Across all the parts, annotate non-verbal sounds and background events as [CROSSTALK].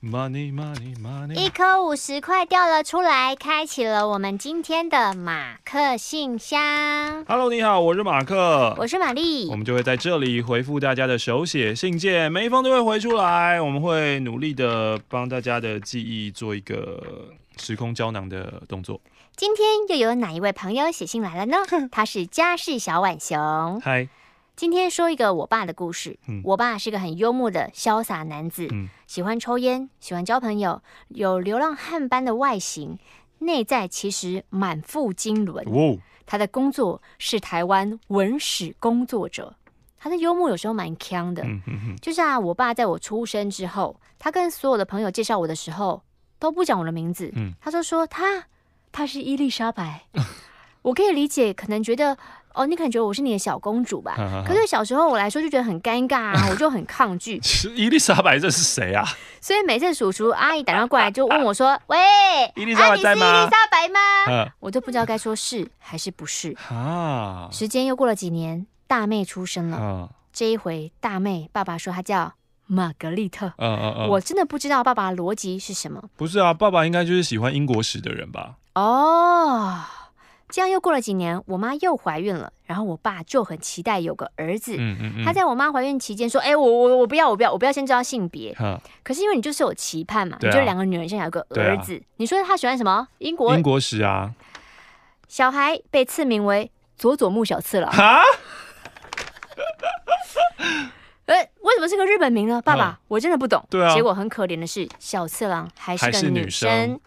Money, money, money。一颗五十块掉了出来，开启了我们今天的马克信箱。Hello，你好，我是马克，我是玛丽，我们就会在这里回复大家的手写信件，每一封都会回出来。我们会努力的帮大家的记忆做一个时空胶囊的动作。今天又有哪一位朋友写信来了呢？[LAUGHS] 他是家世小浣熊。嗨。今天说一个我爸的故事。嗯、我爸是个很幽默的潇洒男子，嗯、喜欢抽烟，喜欢交朋友，有流浪汉般的外形，内在其实满腹经纶。哦、他的工作是台湾文史工作者。他的幽默有时候蛮锵的。就像我爸在我出生之后，他跟所有的朋友介绍我的时候，都不讲我的名字。嗯、他就说他他是伊丽莎白。[LAUGHS] 我可以理解，可能觉得。哦，你可能觉得我是你的小公主吧？可是小时候我来说就觉得很尴尬啊，[LAUGHS] 我就很抗拒。伊丽莎白这是谁啊？所以每次叔叔阿姨打电话过来就问我说：“ [LAUGHS] 喂，伊丽莎白在吗？”伊丽莎白吗？我都不知道该说是还是不是。啊！时间又过了几年，大妹出生了。这一回大妹爸爸说她叫玛格丽特。嗯嗯嗯。我真的不知道爸爸的逻辑是什么。不是啊，爸爸应该就是喜欢英国史的人吧？哦。这样又过了几年，我妈又怀孕了，然后我爸就很期待有个儿子。嗯嗯嗯、他在我妈怀孕期间说：“哎、欸，我我我不要，我不要，我不要先知道性别。哈”可是因为你就是有期盼嘛，啊、你就两个女人现在有个儿子。啊、你说他喜欢什么？英国英国史啊。小孩被赐名为佐佐木小次郎。哈？哎、欸，为什么是个日本名呢？爸爸，我真的不懂。对啊。结果很可怜的是，小次郎还是个女生，女生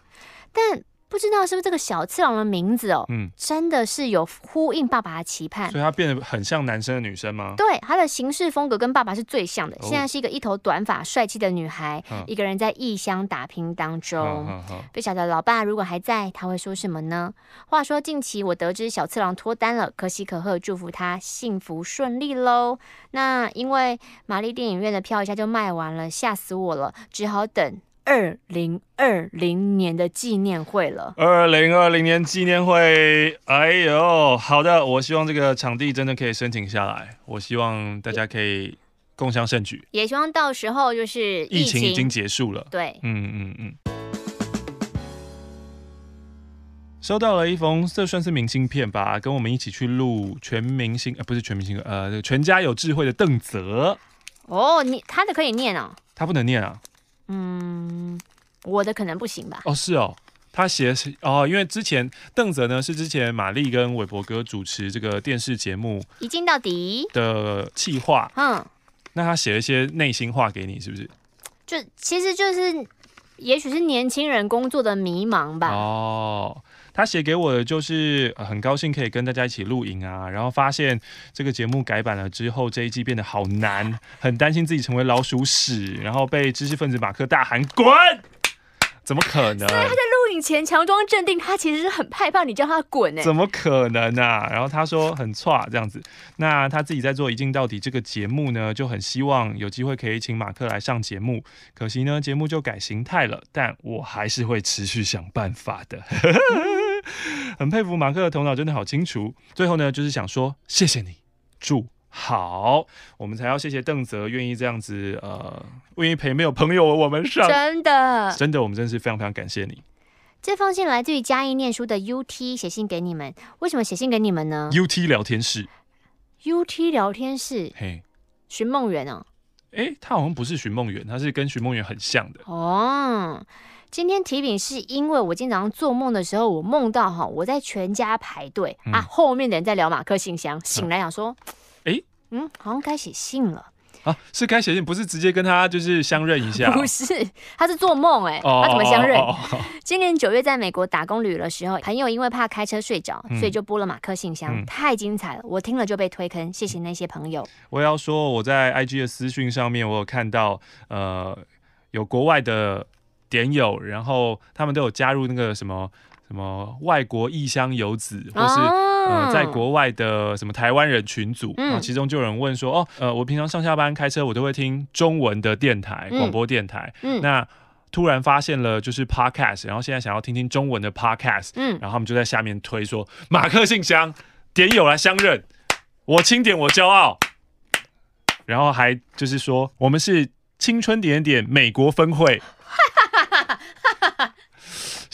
但。不知道是不是这个小次郎的名字哦？嗯，真的是有呼应爸爸的期盼，所以他变得很像男生的女生吗？对，他的行事风格跟爸爸是最像的。哦、现在是一个一头短发、帅气的女孩，嗯、一个人在异乡打拼当中。嗯嗯、不晓得老爸如果还在，他会说什么呢？话说近期我得知小次郎脱单了，可喜可贺，祝福他幸福顺利喽。那因为玛丽电影院的票一下就卖完了，吓死我了，只好等。二零二零年的纪念会了。二零二零年纪念会，哎呦，好的，我希望这个场地真的可以申请下来。我希望大家可以共襄盛举，也希望到时候就是疫情已经结束了。对，嗯嗯嗯。收到了一封，这算是明信片吧？跟我们一起去录全明星，呃，不是全明星，呃，全家有智慧的邓泽。哦，你他的可以念啊？他不能念啊。嗯，我的可能不行吧？哦，是哦，他写是哦，因为之前邓泽呢是之前玛丽跟韦伯哥主持这个电视节目《一镜到底》的企划，嗯，那他写了一些内心话给你，是不是？就其实就是，也许是年轻人工作的迷茫吧。哦。他写给我的就是很高兴可以跟大家一起录影啊，然后发现这个节目改版了之后，这一季变得好难，很担心自己成为老鼠屎，然后被知识分子马克大喊滚，怎么可能？所以他在录影前强装镇定，他其实是很害怕你叫他滚哎，怎么可能啊？然后他说很错这样子，那他自己在做一镜到底这个节目呢，就很希望有机会可以请马克来上节目，可惜呢节目就改形态了，但我还是会持续想办法的。[LAUGHS] [LAUGHS] 很佩服马克的头脑，真的好清楚。最后呢，就是想说谢谢你，祝好，我们才要谢谢邓泽愿意这样子，呃，愿意陪没有朋友我们上，真的，真的，我们真的是非常非常感谢你。这封信来自于嘉义念书的 UT 写信给你们，为什么写信给你们呢？UT 聊天室，UT 聊天室，嘿，寻梦园哦，哎，他好像不是寻梦园，他是跟寻梦园很像的哦。今天提饼是因为我今天早上做梦的时候，我梦到哈我在全家排队、嗯、啊，后面的人在聊马克信箱，醒来想说，哎、欸，嗯，好像该写信了。啊，是该写信，不是直接跟他就是相认一下，[LAUGHS] 不是，他是做梦哎、他怎么相认？今年九月在美国打工旅的时候，朋友因为怕开车睡着，嗯、所以就播了马克信箱，嗯、太精彩了，我听了就被推坑，谢谢那些朋友。我要说我在 IG 的私讯上面，我有看到呃有国外的。点友，然后他们都有加入那个什么什么外国异乡游子，或是、啊、呃在国外的什么台湾人群组，嗯、然后其中就有人问说，哦，呃，我平常上下班开车，我都会听中文的电台广播电台，嗯，那突然发现了就是 podcast，然后现在想要听听中文的 podcast，嗯，然后他们就在下面推说马克信箱点友来相认，我钦点我骄傲。然后还就是说我们是青春点点美国分会。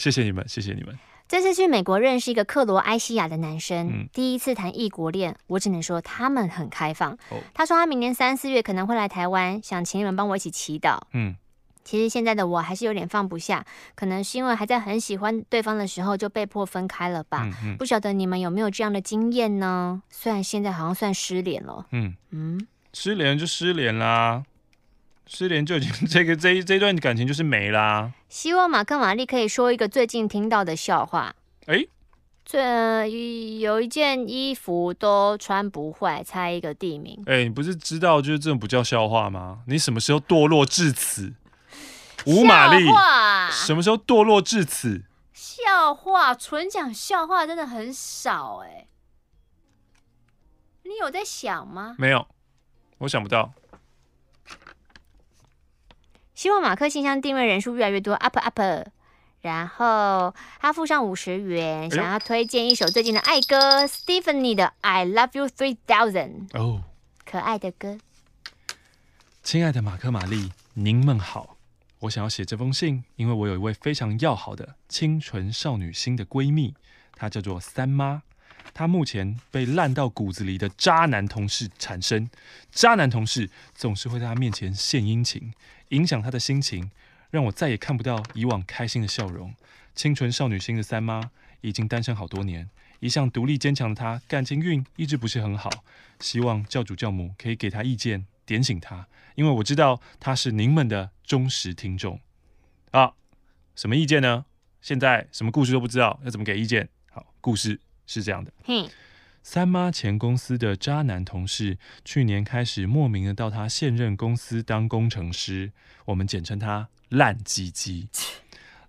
谢谢你们，谢谢你们。这次去美国认识一个克罗埃西亚的男生，嗯、第一次谈异国恋，我只能说他们很开放。哦、他说他明年三四月可能会来台湾，想请你们帮我一起祈祷。嗯，其实现在的我还是有点放不下，可能是因为还在很喜欢对方的时候就被迫分开了吧。嗯嗯、不晓得你们有没有这样的经验呢？虽然现在好像算失联了。嗯嗯，失联就失联啦。失联就已经 [LAUGHS] 这个这一这段感情就是没啦。希望马克玛丽可以说一个最近听到的笑话。哎、欸，这有一件衣服都穿不坏，猜一个地名。哎、欸，你不是知道就是这种不叫笑话吗？你什么时候堕落至此？吴玛丽，话什么时候堕落至此？笑话，纯讲笑话真的很少哎、欸。你有在想吗？没有，我想不到。希望马克信箱订阅人数越来越多，up up。然后他付上五十元，想要推荐一首最近的爱歌，Stephanie 的《I Love You Three Thousand》。哦，可爱的歌。亲爱的马克玛丽，您们好。我想要写这封信，因为我有一位非常要好的清纯少女心的闺蜜，她叫做三妈。她目前被烂到骨子里的渣男同事缠身，渣男同事总是会在她面前献殷勤。影响他的心情，让我再也看不到以往开心的笑容。清纯少女心的三妈已经单身好多年，一向独立坚强的她，感情运一直不是很好。希望教主教母可以给她意见，点醒她，因为我知道她是您们的忠实听众。啊，什么意见呢？现在什么故事都不知道，要怎么给意见？好，故事是这样的。嘿。三妈前公司的渣男同事，去年开始莫名的到她现任公司当工程师，我们简称他烂鸡鸡。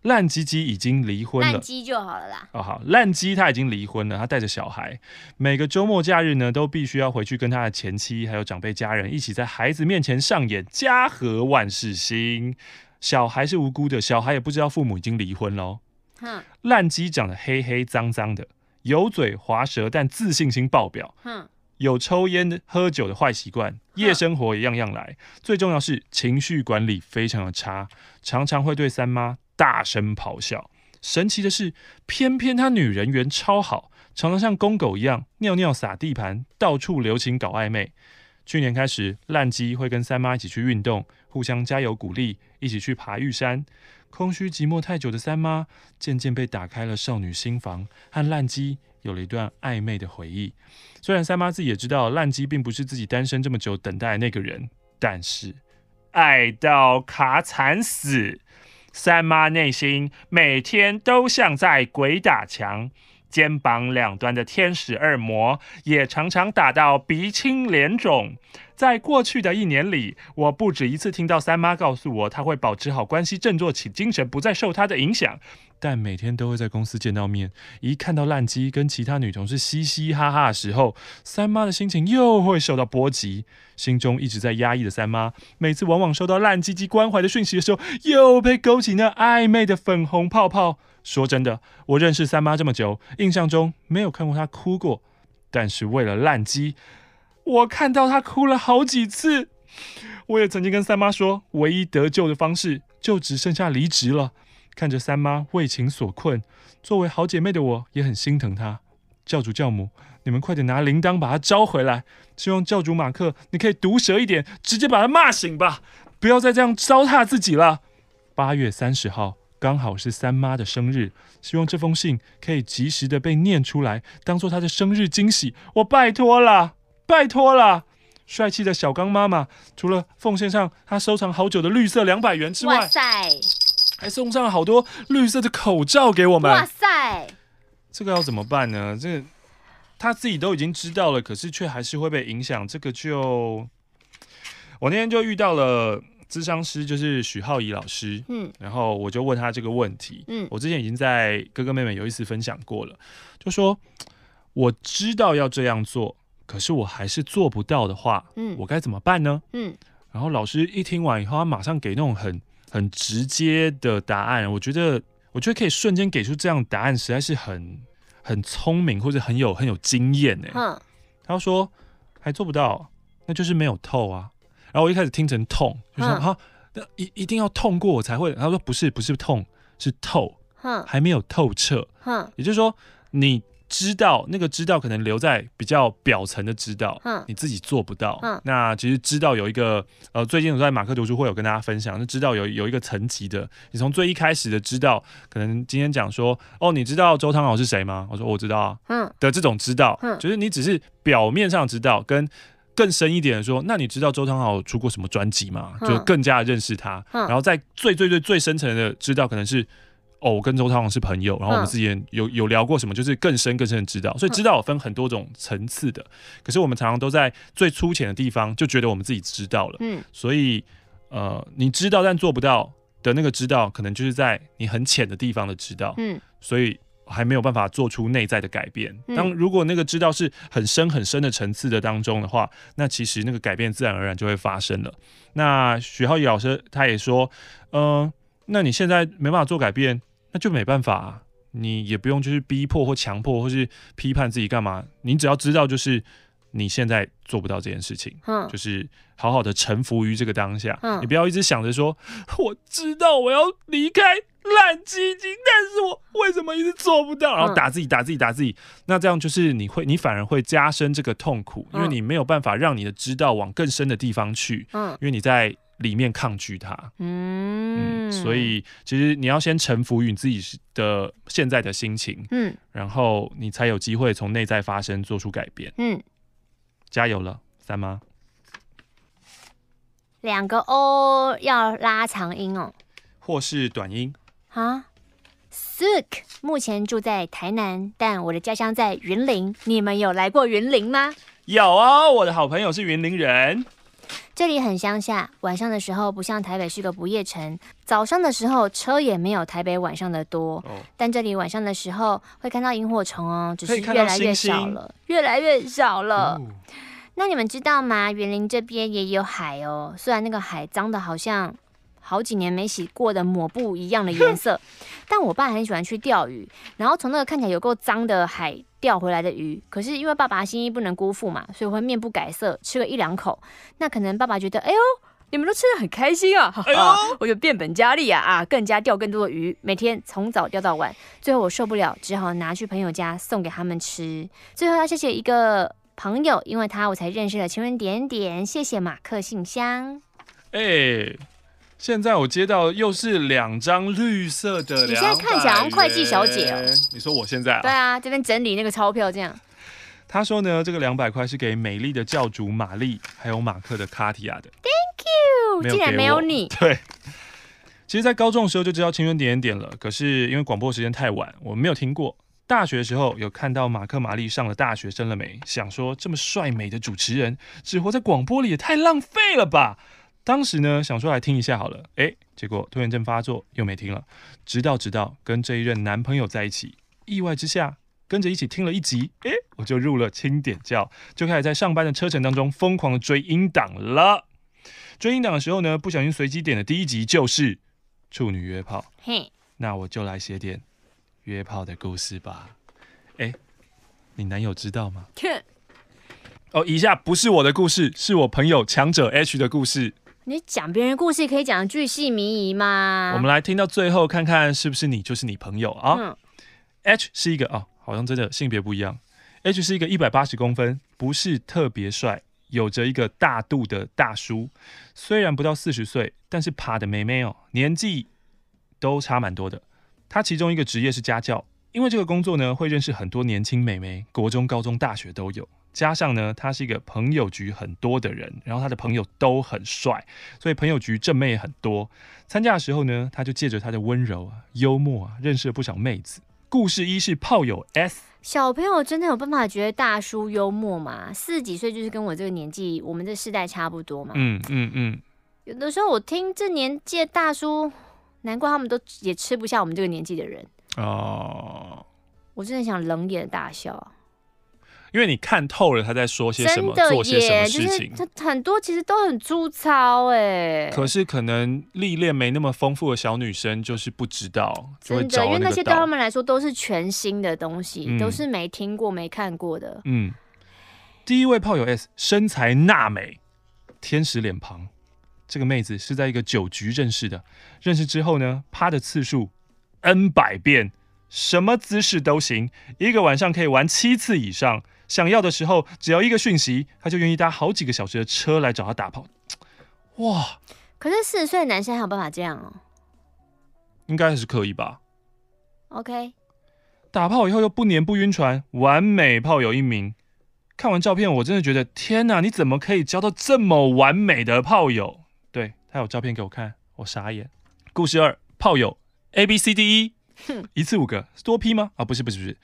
烂鸡鸡已经离婚了，烂鸡就好了啦。哦好，烂鸡他已经离婚了，他带着小孩，每个周末假日呢都必须要回去跟他的前妻还有长辈家人一起在孩子面前上演家和万事兴。小孩是无辜的，小孩也不知道父母已经离婚喽。哼，烂鸡长得黑黑脏脏的。油嘴滑舌，但自信心爆表。嗯，有抽烟喝酒的坏习惯，夜生活也样样来。最重要是情绪管理非常的差，常常会对三妈大声咆哮。神奇的是，偏偏他女人缘超好，常常像公狗一样尿尿撒地盘，到处留情搞暧昧。去年开始，烂鸡会跟三妈一起去运动，互相加油鼓励，一起去爬玉山。空虚寂寞太久的三妈，渐渐被打开了少女心房，和烂鸡有了一段暧昧的回忆。虽然三妈自己也知道烂鸡并不是自己单身这么久等待的那个人，但是爱到卡惨死，三妈内心每天都像在鬼打墙。肩膀两端的天使恶魔也常常打到鼻青脸肿。在过去的一年里，我不止一次听到三妈告诉我，她会保持好关系，振作起精神，不再受她的影响。但每天都会在公司见到面，一看到烂鸡跟其他女同事嘻嘻哈哈的时候，三妈的心情又会受到波及。心中一直在压抑的三妈，每次往往收到烂鸡鸡关怀的讯息的时候，又被勾起那暧昧的粉红泡泡。说真的，我认识三妈这么久，印象中没有看过她哭过。但是为了烂鸡，我看到她哭了好几次。我也曾经跟三妈说，唯一得救的方式就只剩下离职了。看着三妈为情所困，作为好姐妹的我也很心疼她。教主教母，你们快点拿铃铛把她招回来。希望教主马克，你可以毒舌一点，直接把她骂醒吧，不要再这样糟蹋自己了。八月三十号。刚好是三妈的生日，希望这封信可以及时的被念出来，当做她的生日惊喜。我拜托了，拜托了！帅气的小刚妈妈，除了奉献上她收藏好久的绿色两百元之外，哇塞，还送上了好多绿色的口罩给我们。哇塞，这个要怎么办呢？这个他自己都已经知道了，可是却还是会被影响。这个就我那天就遇到了。咨商师就是许浩怡老师，嗯，然后我就问他这个问题，嗯，我之前已经在哥哥妹妹有一次分享过了，就说我知道要这样做，可是我还是做不到的话，嗯，我该怎么办呢？嗯，然后老师一听完以后，他马上给那种很很直接的答案，我觉得我觉得可以瞬间给出这样答案，实在是很很聪明或者很有很有经验呢。嗯，他说还做不到，那就是没有透啊。然后我一开始听成痛，就说哈，那一一定要痛过我才会。他说不是，不是痛，是透，还没有透彻。也就是说你。知道那个知道可能留在比较表层的知道，嗯，你自己做不到。嗯，那其实知道有一个呃，最近我在马克读书会有跟大家分享，就知道有有一个层级的。你从最一开始的知道，可能今天讲说哦，你知道周汤豪是谁吗？我说我知道啊，嗯，的这种知道，嗯，就是你只是表面上知道，跟更深一点的说，那你知道周汤豪出过什么专辑吗？就更加认识他。然后在最最最最深层的知道，可能是。哦，我跟周汤豪是朋友，然后我们之间有有聊过什么，就是更深更深的知道，所以知道有分很多种层次的。可是我们常常都在最粗浅的地方就觉得我们自己知道了，嗯，所以呃，你知道但做不到的那个知道，可能就是在你很浅的地方的知道，嗯，所以还没有办法做出内在的改变。当如果那个知道是很深很深的层次的当中的话，那其实那个改变自然而然就会发生了。那许浩宇老师他也说，嗯、呃，那你现在没办法做改变。那就没办法啊，你也不用就是逼迫或强迫或是批判自己干嘛，你只要知道就是你现在做不到这件事情，嗯，就是好好的臣服于这个当下，嗯，你不要一直想着说我知道我要离开烂基金，但是我为什么一直做不到，然后打自己打自己打自己，那这样就是你会你反而会加深这个痛苦，因为你没有办法让你的知道往更深的地方去，嗯，因为你在。里面抗拒它，嗯，嗯，所以其实你要先臣服于你自己的现在的心情，嗯，然后你才有机会从内在发生，做出改变，嗯，加油了，三妈，两个 O 要拉长音哦，或是短音。啊，Suk 目前住在台南，但我的家乡在云林，你们有来过云林吗？有啊，我的好朋友是云林人。这里很乡下，晚上的时候不像台北是个不夜城，早上的时候车也没有台北晚上的多。哦、但这里晚上的时候会看到萤火虫哦，只是越来越少了，越来越少了。哦、那你们知道吗？园林这边也有海哦，虽然那个海脏的好像好几年没洗过的抹布一样的颜色，[LAUGHS] 但我爸很喜欢去钓鱼，然后从那个看起来有够脏的海。钓回来的鱼，可是因为爸爸心意不能辜负嘛，所以我会面不改色吃了一两口。那可能爸爸觉得，哎呦，你们都吃的很开心啊，哎呦，[LAUGHS] 我就变本加厉啊啊，更加钓更多的鱼，每天从早钓到晚。最后我受不了，只好拿去朋友家送给他们吃。最后要谢谢一个朋友，因为他我才认识了情人点点。谢谢马克信箱。哎、欸。现在我接到又是两张绿色的，你现在看起来像会计小姐哦。你说我现在啊？对啊，这边整理那个钞票这样。他说呢，这个两百块是给美丽的教主玛丽还有马克的卡提亚的。Thank you，竟然没有你。对，其实，在高中的时候就知道青春点点点了，可是因为广播时间太晚，我没有听过。大学的时候有看到马克玛丽上了大学生了没？想说这么帅美的主持人，只活在广播里也太浪费了吧。当时呢，想说来听一下好了，哎，结果拖延症发作又没听了。直到直到跟这一任男朋友在一起，意外之下跟着一起听了一集，哎，我就入了清点教，就开始在上班的车程当中疯狂的追音档了。追音档的时候呢，不小心随机点的第一集就是处女约炮，嘿，那我就来写点约炮的故事吧。哎，你男友知道吗？哦，以下不是我的故事，是我朋友强者 H 的故事。你讲别人故事可以讲巨细靡遗吗？我们来听到最后，看看是不是你就是你朋友啊？嗯、H 是一个啊，好像真的性别不一样。H 是一个一百八十公分，不是特别帅，有着一个大肚的大叔。虽然不到四十岁，但是爬的妹妹哦，年纪都差蛮多的。他其中一个职业是家教，因为这个工作呢，会认识很多年轻妹妹，国中、高中、大学都有。加上呢，他是一个朋友局很多的人，然后他的朋友都很帅，所以朋友局正妹也很多。参加的时候呢，他就借着他的温柔啊、幽默啊，认识了不少妹子。故事一是炮友 S，小朋友真的有办法觉得大叔幽默吗？四十几岁就是跟我这个年纪，我们这世代差不多嘛。嗯嗯嗯。有的时候我听这年纪的大叔，难怪他们都也吃不下我们这个年纪的人。哦。我真的想冷眼大笑。因为你看透了他在说些什么，做些什么事情，他很多其实都很粗糙哎。可是可能历练没那么丰富的小女生就是不知道，真的，因为那些对他们来说都是全新的东西，嗯、都是没听过、没看过的。嗯，第一位炮友 S 身材娜美，天使脸庞。这个妹子是在一个酒局认识的，认识之后呢，趴的次数 N 百遍，什么姿势都行，一个晚上可以玩七次以上。想要的时候，只要一个讯息，他就愿意搭好几个小时的车来找他打炮。哇！可是四十岁的男生还有办法这样哦？应该还是可以吧？OK。打炮以后又不黏不晕船，完美炮友一名。看完照片，我真的觉得天哪！你怎么可以交到这么完美的炮友？对，他有照片给我看，我傻眼。故事二：炮友 A B C D E，一次五个，多批吗？啊，不是不是不是。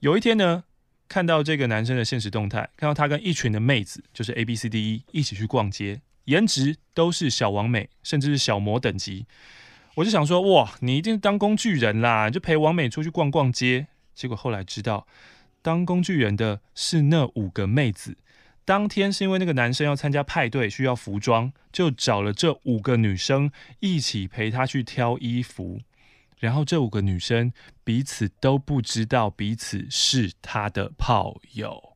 有一天呢，看到这个男生的现实动态，看到他跟一群的妹子，就是 A B C D E 一起去逛街，颜值都是小王美，甚至是小魔等级。我就想说，哇，你一定是当工具人啦，就陪王美出去逛逛街。结果后来知道，当工具人的是那五个妹子。当天是因为那个男生要参加派对，需要服装，就找了这五个女生一起陪他去挑衣服。然后这五个女生彼此都不知道彼此是他的炮友。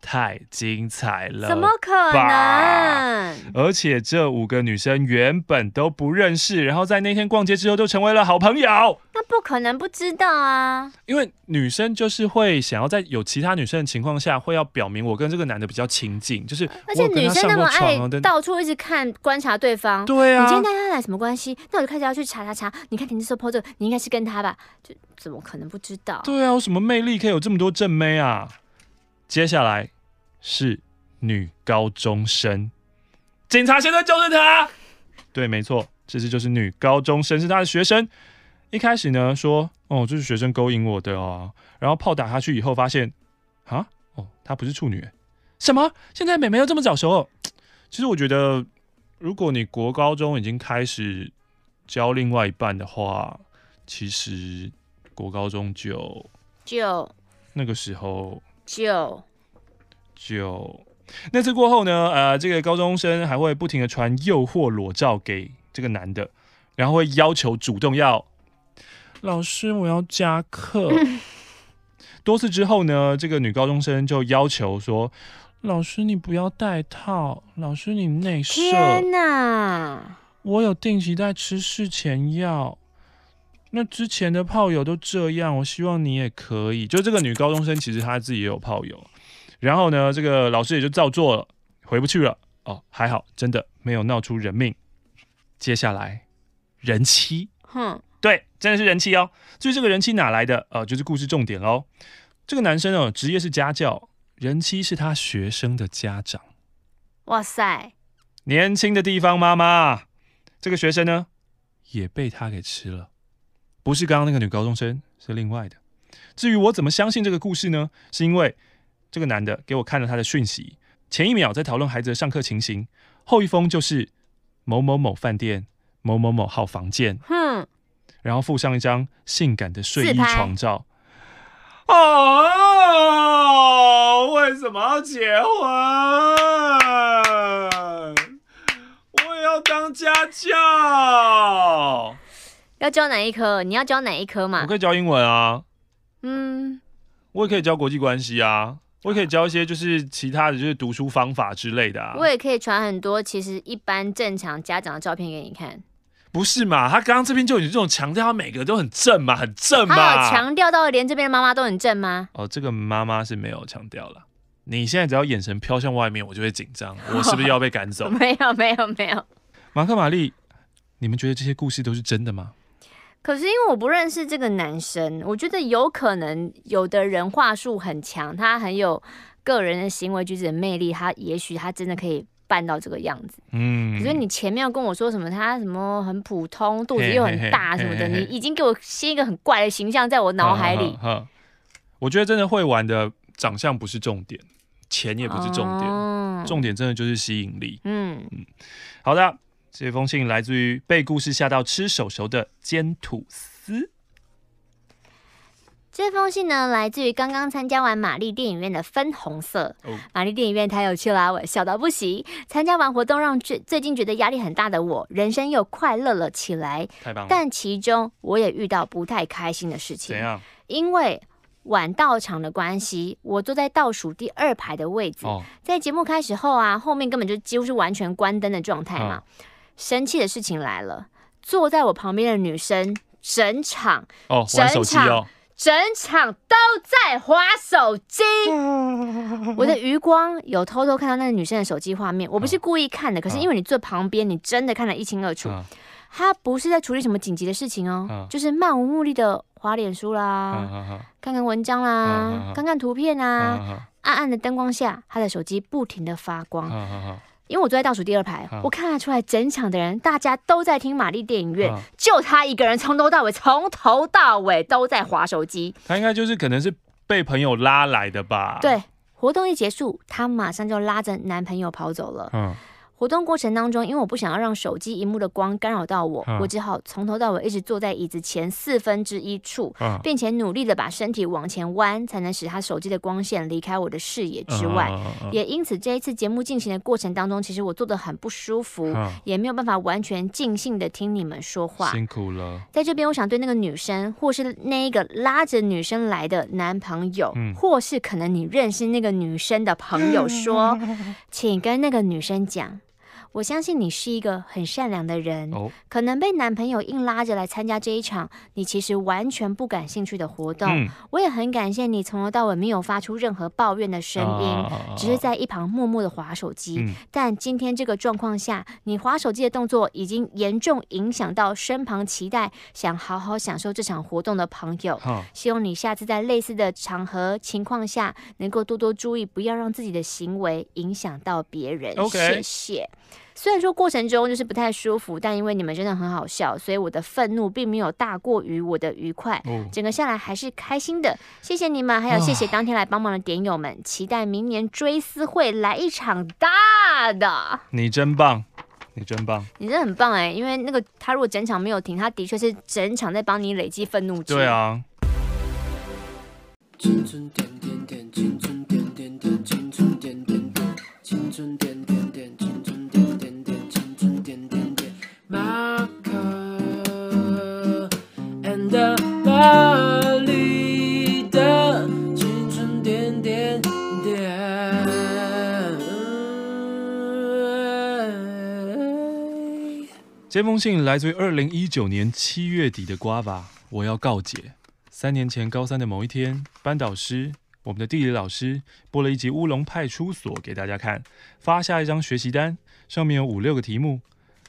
太精彩了！怎么可能？而且这五个女生原本都不认识，然后在那天逛街之后就成为了好朋友。那不可能不知道啊！因为女生就是会想要在有其他女生的情况下，会要表明我跟这个男的比较亲近，就是而且女生那么爱到处一直看观察对方。对啊，你今天带他来什么关系？那我就开始要去查查查。你看你这时候 po 这个，你应该是跟他吧？就怎么可能不知道？对啊，有什么魅力可以有这么多正妹啊？接下来是女高中生，警察先生就是她。对，没错，这次就是女高中生，是她的学生。一开始呢说，哦，这是学生勾引我的哦。然后炮打下去以后，发现，啊，哦，她不是处女。什么？现在妹妹又这么早熟哦？其实我觉得，如果你国高中已经开始教另外一半的话，其实国高中就就那个时候。就就那次过后呢，呃，这个高中生还会不停的传诱惑裸照给这个男的，然后会要求主动要老师我要加课。[LAUGHS] 多次之后呢，这个女高中生就要求说，老师你不要戴套，老师你内射。天哪！我有定期在吃事前药。那之前的炮友都这样，我希望你也可以。就这个女高中生，其实她自己也有炮友，然后呢，这个老师也就照做了，回不去了。哦，还好，真的没有闹出人命。接下来，人妻，哼，对，真的是人妻哦。至于这个人妻哪来的？呃，就是故事重点喽。这个男生哦，职业是家教，人妻是他学生的家长。哇塞，年轻的地方妈妈，这个学生呢，也被他给吃了。不是刚刚那个女高中生，是另外的。至于我怎么相信这个故事呢？是因为这个男的给我看了他的讯息，前一秒在讨论孩子的上课情形，后一封就是某某某饭店某某某号房间，[LAUGHS] 哼，然后附上一张性感的睡衣床照。哦，为什么要结婚？我也要当家教。要教哪一科？你要教哪一科嘛？我可以教英文啊。嗯，我也可以教国际关系啊。我也可以教一些就是其他的就是读书方法之类的啊。我也可以传很多其实一般正常家长的照片给你看。不是嘛？他刚刚这边就有这种强调，他每个都很正嘛，很正嘛。他有强调到连这边的妈妈都很正吗？哦，这个妈妈是没有强调了。你现在只要眼神飘向外面，我就会紧张。[LAUGHS] 我是不是要被赶走？没有，没有，没有。马克、玛丽，你们觉得这些故事都是真的吗？可是因为我不认识这个男生，我觉得有可能有的人话术很强，他很有个人的行为举止的魅力，他也许他真的可以办到这个样子。嗯，可是你前面要跟我说什么，他什么很普通，肚子又很大什么的，嘿嘿嘿嘿，你已经给我先一个很怪的形象在我脑海里。哈，我觉得真的会玩的长相不是重点，钱也不是重点，哦、重点真的就是吸引力。嗯嗯，好的。这封信来自于被故事吓到吃手手的煎吐司。这封信呢，来自于刚刚参加完玛丽电影院的分红色。哦，玛丽电影院太有趣啦，我笑到不行。参加完活动，让最最近觉得压力很大的我，人生又快乐了起来。太棒了！但其中我也遇到不太开心的事情。怎样？因为晚到场的关系，我坐在倒数第二排的位置。哦、在节目开始后啊，后面根本就几乎是完全关灯的状态嘛。嗯、生气的事情来了，坐在我旁边的女生，整场哦，玩手机哦，整场都在划手机。[LAUGHS] 我的余光有偷偷看到那个女生的手机画面，我不是故意看的，嗯、可是因为你坐旁边，你真的看得一清二楚。她不是在处理什么紧急的事情哦，嗯、就是漫无目的的划脸书啦，看看文章啦，看看图片啊，暗暗的灯光下，她的手机不停的发光。因为我坐在倒数第二排，嗯、我看得出来，整场的人大家都在听玛丽电影院，嗯、就他一个人从头到尾，从头到尾都在划手机。他应该就是可能是被朋友拉来的吧？对，活动一结束，他马上就拉着男朋友跑走了。嗯活动过程当中，因为我不想要让手机荧幕的光干扰到我，嗯、我只好从头到尾一直坐在椅子前四分之一处，嗯、并且努力的把身体往前弯，才能使他手机的光线离开我的视野之外。也因此，这一次节目进行的过程当中，其实我坐得很不舒服，嗯、也没有办法完全尽兴的听你们说话。辛苦了。在这边，我想对那个女生，或是那一个拉着女生来的男朋友，嗯、或是可能你认识那个女生的朋友说，[LAUGHS] 请跟那个女生讲。我相信你是一个很善良的人，哦、可能被男朋友硬拉着来参加这一场你其实完全不感兴趣的活动。嗯、我也很感谢你从头到尾没有发出任何抱怨的声音，啊、只是在一旁默默的划手机。嗯、但今天这个状况下，你划手机的动作已经严重影响到身旁期待想好好享受这场活动的朋友。嗯、希望你下次在类似的场合情况下，能够多多注意，不要让自己的行为影响到别人。谢谢。虽然说过程中就是不太舒服，但因为你们真的很好笑，所以我的愤怒并没有大过于我的愉快。哦、整个下来还是开心的。谢谢你们，还有谢谢当天来帮忙的点友们。哦、期待明年追思会来一场大的。你真棒，你真棒，你真的很棒哎！因为那个他如果整场没有停，他的确是整场在帮你累积愤怒值。对啊。这封信来自于二零一九年七月底的瓜吧，我要告解。三年前高三的某一天，班导师，我们的地理老师播了一集《乌龙派出所》给大家看，发下一张学习单，上面有五六个题目，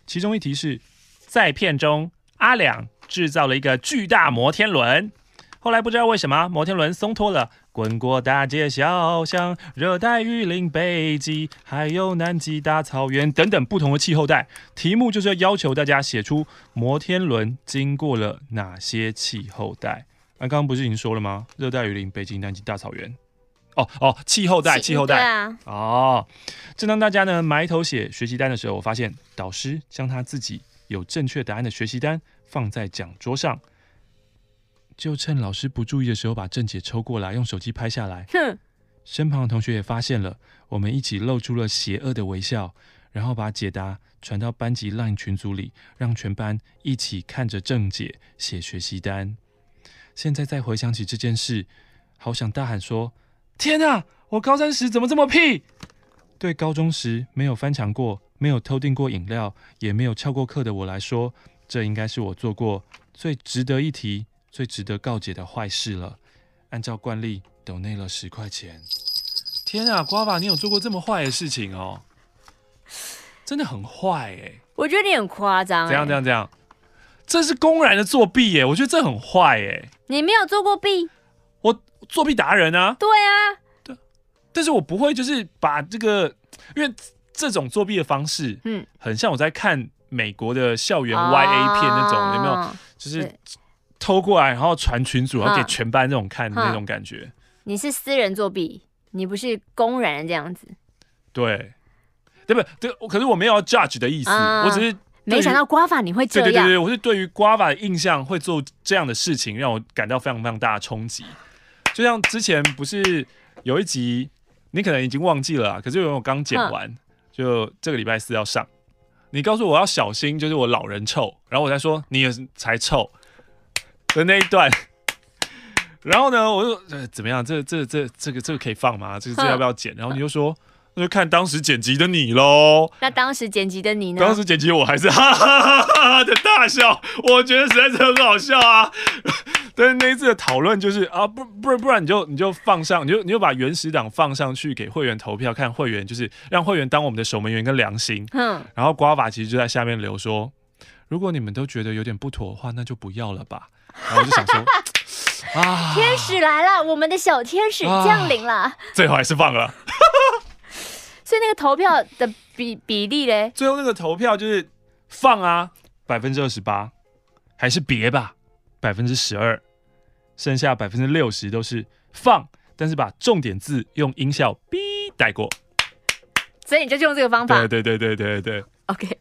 其中一题是，在片中阿两制造了一个巨大摩天轮，后来不知道为什么摩天轮松脱了。滚过大街小巷，热带雨林、北极，还有南极大草原等等不同的气候带。题目就是要要求大家写出摩天轮经过了哪些气候带。那刚刚不是已经说了吗？热带雨林、北极、南极大草原。哦哦，气候带，气候带。啊、哦，正当大家呢埋头写学习单的时候，我发现导师将他自己有正确答案的学习单放在讲桌上。就趁老师不注意的时候，把郑姐抽过来，用手机拍下来。哼！身旁的同学也发现了，我们一起露出了邪恶的微笑，然后把解答传到班级 LINE 群组里，让全班一起看着郑姐写学习单。现在再回想起这件事，好想大喊说：“天哪！我高三时怎么这么屁？”对高中时没有翻墙过、没有偷订过饮料、也没有翘过课的我来说，这应该是我做过最值得一提。最值得告解的坏事了。按照惯例，抖内了十块钱。天啊，瓜爸，你有做过这么坏的事情哦？真的很坏哎！我觉得你很夸张。怎样？怎样？怎样？这是公然的作弊耶！我觉得这很坏哎。你没有做过弊？我作弊达人啊！对啊，对。但是我不会，就是把这个，因为这种作弊的方式，嗯，很像我在看美国的校园 YA 片那种，哦、有没有？就是。偷过来，然后传群主，然后给全班这种看的那种感觉。你是私人作弊，你不是公然这样子。对，对不对？可是我没有要 judge 的意思，嗯、我只是没想到瓜法你会这样。对对对，我是对于瓜法的印象会做这样的事情，让我感到非常非常大的冲击。就像之前不是有一集，你可能已经忘记了，可是因为我刚剪完，嗯、就这个礼拜四要上，你告诉我要小心，就是我老人臭，然后我才说你也才臭。的那一段，然后呢，我就呃怎么样？这这这这个这个可以放吗？这个这要不要剪？然后你就说。那就看当时剪辑的你喽。那当时剪辑的你呢？当时剪辑我还是哈哈哈哈的大笑，我觉得实在是很好笑啊。[LAUGHS] 但是那一次的讨论就是啊，不不不然你就你就放上，你就你就把原始档放上去给会员投票，看会员就是让会员当我们的守门员跟良心。嗯。然后瓜法其实就在下面留说，如果你们都觉得有点不妥的话，那就不要了吧。然后我就想说，[LAUGHS] 啊，天使来了，我们的小天使降临了。啊，最后还是放了。[LAUGHS] 所以那个投票的比比例嘞？最后那个投票就是放啊，百分之二十八，还是别吧，百分之十二，剩下百分之六十都是放，但是把重点字用音效哔带过。所以你就用这个方法？对对对对对对。OK。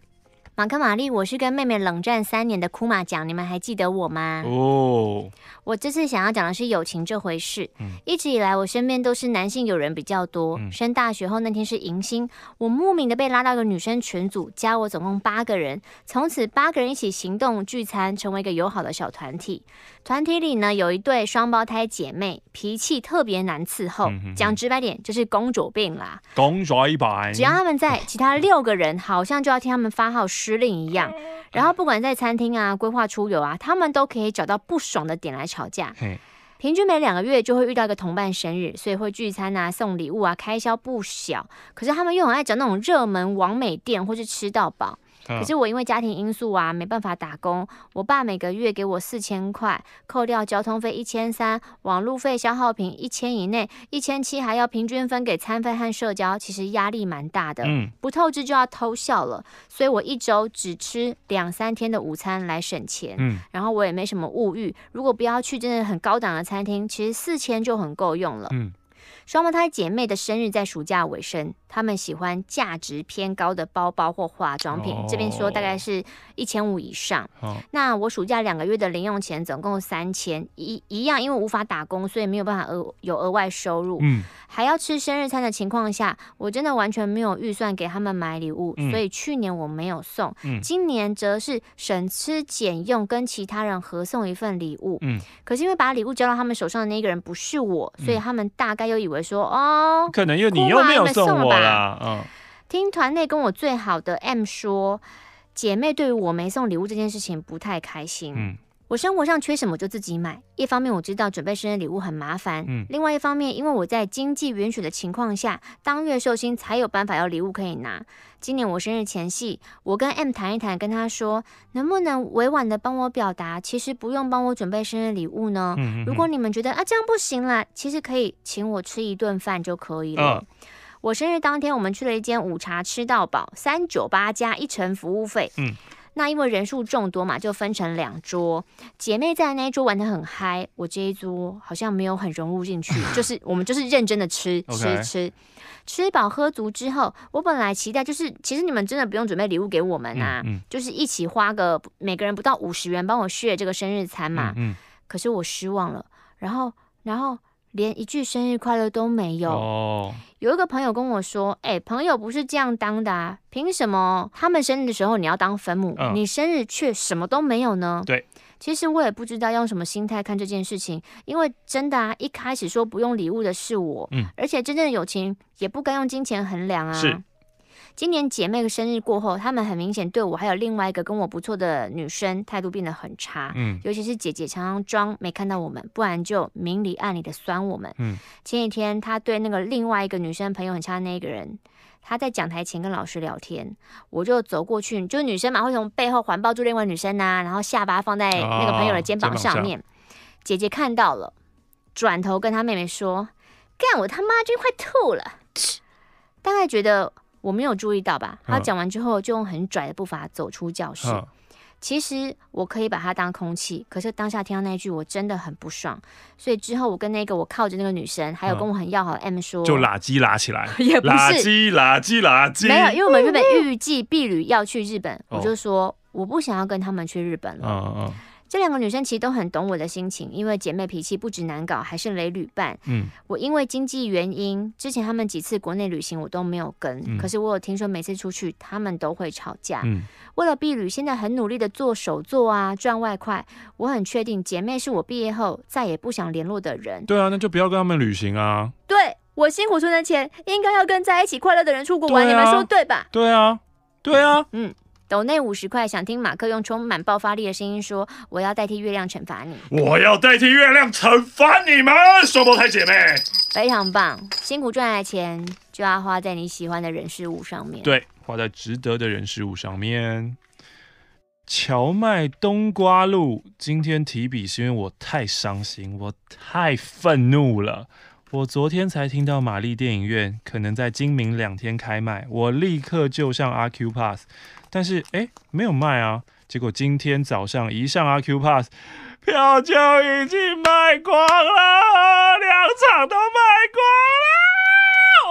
马克玛丽，我是跟妹妹冷战三年的库玛讲，你们还记得我吗？哦，我这次想要讲的是友情这回事。嗯，一直以来我身边都是男性友人比较多。嗯，升大学后那天是迎新，我莫名的被拉到一个女生群组，加我总共八个人，从此八个人一起行动聚餐，成为一个友好的小团体。团体里呢有一对双胞胎姐妹，脾气特别难伺候，嗯、讲直白点就是公主病啦。公主一百，只要他们在，其他六个人好像就要听他们发号施司令一样，然后不管在餐厅啊、规划出游啊，他们都可以找到不爽的点来吵架。平均每两个月就会遇到一个同伴生日，所以会聚餐啊、送礼物啊，开销不小。可是他们又很爱找那种热门网美店，或是吃到饱。可是我因为家庭因素啊，没办法打工。我爸每个月给我四千块，扣掉交通费一千三，网路费、消耗品一千以内，一千七还要平均分给餐费和社交，其实压力蛮大的。嗯，不透支就要偷笑了，所以我一周只吃两三天的午餐来省钱。嗯，然后我也没什么物欲，如果不要去真的很高档的餐厅，其实四千就很够用了。嗯。双胞胎姐妹的生日在暑假尾声，她们喜欢价值偏高的包包或化妆品，这边说大概是一千五以上。那我暑假两个月的零用钱总共三千，一一样，因为无法打工，所以没有办法额有额外收入。嗯，还要吃生日餐的情况下，我真的完全没有预算给他们买礼物，所以去年我没有送。今年则是省吃俭用，跟其他人合送一份礼物。嗯，可是因为把礼物交到他们手上的那个人不是我，所以他们大概又以为。说哦，可能因为你又没有送我啦。嗯，听团内跟我最好的 M 说，姐妹对于我没送礼物这件事情不太开心。嗯，我生活上缺什么就自己买。一方面我知道准备生日礼物很麻烦，嗯，另外一方面因为我在经济允许的情况下，当月寿星才有办法要礼物可以拿。今年我生日前夕，我跟 M 谈一谈，跟他说能不能委婉的帮我表达，其实不用帮我准备生日礼物呢？嗯嗯嗯，如果你们觉得啊这样不行啦，其实可以请我吃一顿饭就可以了。哦、我生日当天，我们去了一间午茶吃到饱，三九八加一成服务费。嗯，那因为人数众多嘛，就分成两桌，姐妹在那一桌玩得很嗨，我这一桌好像没有很融入进去，就是 [LAUGHS] 我们就是认真的吃吃吃。吃吃饱喝足之后，我本来期待就是，其实你们真的不用准备礼物给我们啊，嗯嗯、就是一起花个每个人不到五十元帮我 share 这个生日餐嘛。嗯嗯、可是我失望了，然后然后连一句生日快乐都没有。哦、有一个朋友跟我说：“哎、欸，朋友不是这样当的啊，凭什么他们生日的时候你要当分母，嗯、你生日却什么都没有呢？”对。其实我也不知道用什么心态看这件事情，因为真的啊，一开始说不用礼物的是我，嗯，而且真正的友情也不该用金钱衡量啊。是，今年姐妹的生日过后，她们很明显对我还有另外一个跟我不错的女生态度变得很差，嗯，尤其是姐姐常常装没看到我们，不然就明里暗里的酸我们，嗯，前几天她对那个另外一个女生朋友很差的那个人。他在讲台前跟老师聊天，我就走过去，就是女生嘛，会从背后环抱住另外女生呐、啊，然后下巴放在那个朋友的肩膀上面。哦、姐姐看到了，转头跟她妹妹说：“干我他妈就快吐了！”大概觉得我没有注意到吧。他讲完之后，就用很拽的步伐走出教室。哦其实我可以把它当空气，可是当下听到那一句，我真的很不爽。所以之后我跟那个我靠着那个女生，还有跟我很要好的 M 说，就垃圾拉起来，[LAUGHS] 也不是拉机拉机拉机，没有，因为我们原本预计毕旅要去日本，我就说我不想要跟他们去日本了。这两个女生其实都很懂我的心情，因为姐妹脾气不止难搞，还是雷旅伴。嗯，我因为经济原因，之前他们几次国内旅行我都没有跟，嗯、可是我有听说每次出去她们都会吵架。嗯，为了避旅，现在很努力的做手作啊，赚外快。我很确定姐妹是我毕业后再也不想联络的人。对啊，那就不要跟他们旅行啊。对，我辛苦存的钱，应该要跟在一起快乐的人出国玩，啊、你们说对吧？对啊，对啊，嗯。斗内五十块，想听马克用充满爆发力的声音说：“我要代替月亮惩罚你。”我要代替月亮惩罚你们，双胞胎姐妹。非常棒，辛苦赚来的钱就要花在你喜欢的人事物上面。对，花在值得的人事物上面。荞麦冬瓜露，今天提笔是因为我太伤心，我太愤怒了。我昨天才听到玛丽电影院可能在今明两天开卖，我立刻就上阿 Q Pass。但是哎，没有卖啊！结果今天早上一上阿 Q Pass，票就已经卖光了，两场都卖光了，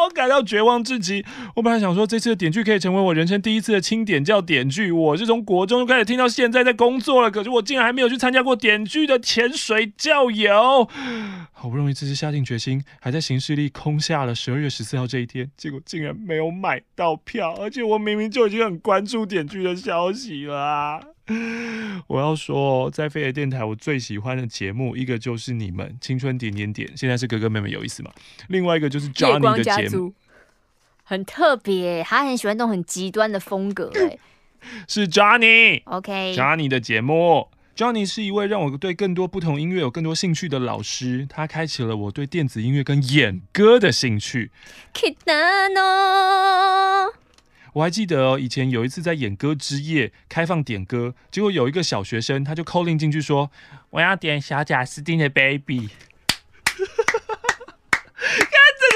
我感到绝望至极。我本来想说这次的点剧可以成为我人生第一次的轻点叫点剧，我是从国中就开始听到现在在工作了，可是我竟然还没有去参加过点剧的潜水教友。好不容易这次下定决心，还在行事历空下了十二月十四号这一天，结果竟然没有买到票，而且我明明就已经很关注点剧的消息了！[LAUGHS] 我要说，在飞碟电台，我最喜欢的节目，一个就是你们《青春点点点》，现在是哥哥妹妹有意思吗？另外一个就是 Johnny 的节目，很特别，他很喜欢那种很极端的风格，哎，[LAUGHS] 是 Johnny，OK，Johnny 的节目。Johnny 是一位让我对更多不同音乐有更多兴趣的老师，他开启了我对电子音乐跟演歌的兴趣。我还记得哦，以前有一次在演歌之夜开放点歌，结果有一个小学生他就 calling 进去说：“我要点小贾斯汀的 Baby。”[LAUGHS]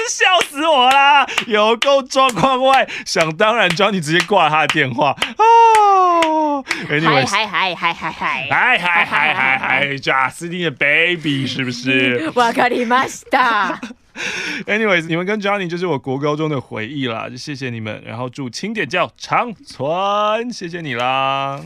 笑死我啦！有够状况外，想当然，Johnny 直接挂了他的电话哦。Anyways，嗨嗨嗨嗨嗨嗨嗨嗨嗨嗨嗨，贾斯汀的 Baby 是不是？わかりました。 [LAUGHS] Anyways，你们跟 Johnny 就是我国高中的回忆啦，就谢谢你们，然后祝清点叫长存，谢谢你啦。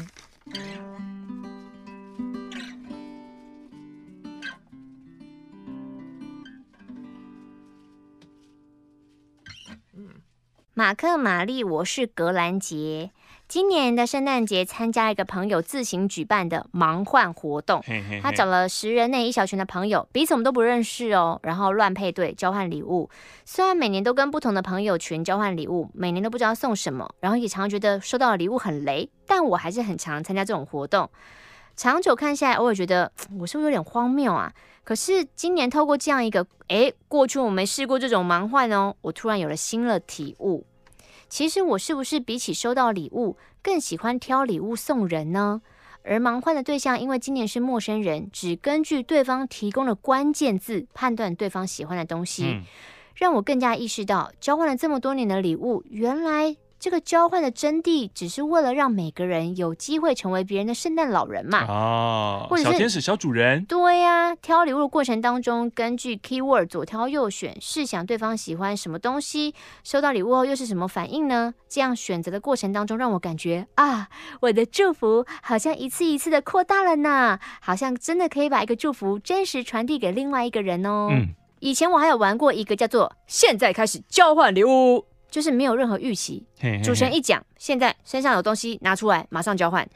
马克、玛丽，我是格兰杰。今年的圣诞节参加一个朋友自行举办的盲换活动，他找了十人内一小群的朋友，彼此我们都不认识哦，然后乱配对交换礼物。虽然每年都跟不同的朋友群交换礼物，每年都不知道送什么，然后也常常觉得收到的礼物很雷，但我还是很常参加这种活动。长久看下来，偶尔觉得 [TSK] 我是不是有点荒谬啊？可是今年透过这样一个，诶，过去我没试过这种盲换哦，我突然有了新的体悟。其实我是不是比起收到礼物，更喜欢挑礼物送人呢？而盲换的对象，因为今年是陌生人，只根据对方提供的关键字判断对方喜欢的东西，嗯、让我更加意识到，交换了这么多年的礼物，原来。这个交换的真谛，只是为了让每个人有机会成为别人的圣诞老人嘛？哦，或者是小天使、小主人。对呀、啊，挑礼物的过程当中，根据 keyword 左挑右选，试想对方喜欢什么东西，收到礼物后又是什么反应呢？这样选择的过程当中，让我感觉啊，我的祝福好像一次一次的扩大了呢，好像真的可以把一个祝福真实传递给另外一个人哦。嗯，以前我还有玩过一个叫做“现在开始交换礼物”。就是没有任何预期，嘿嘿嘿，主持人一讲，现在身上有东西拿出来，马上交换。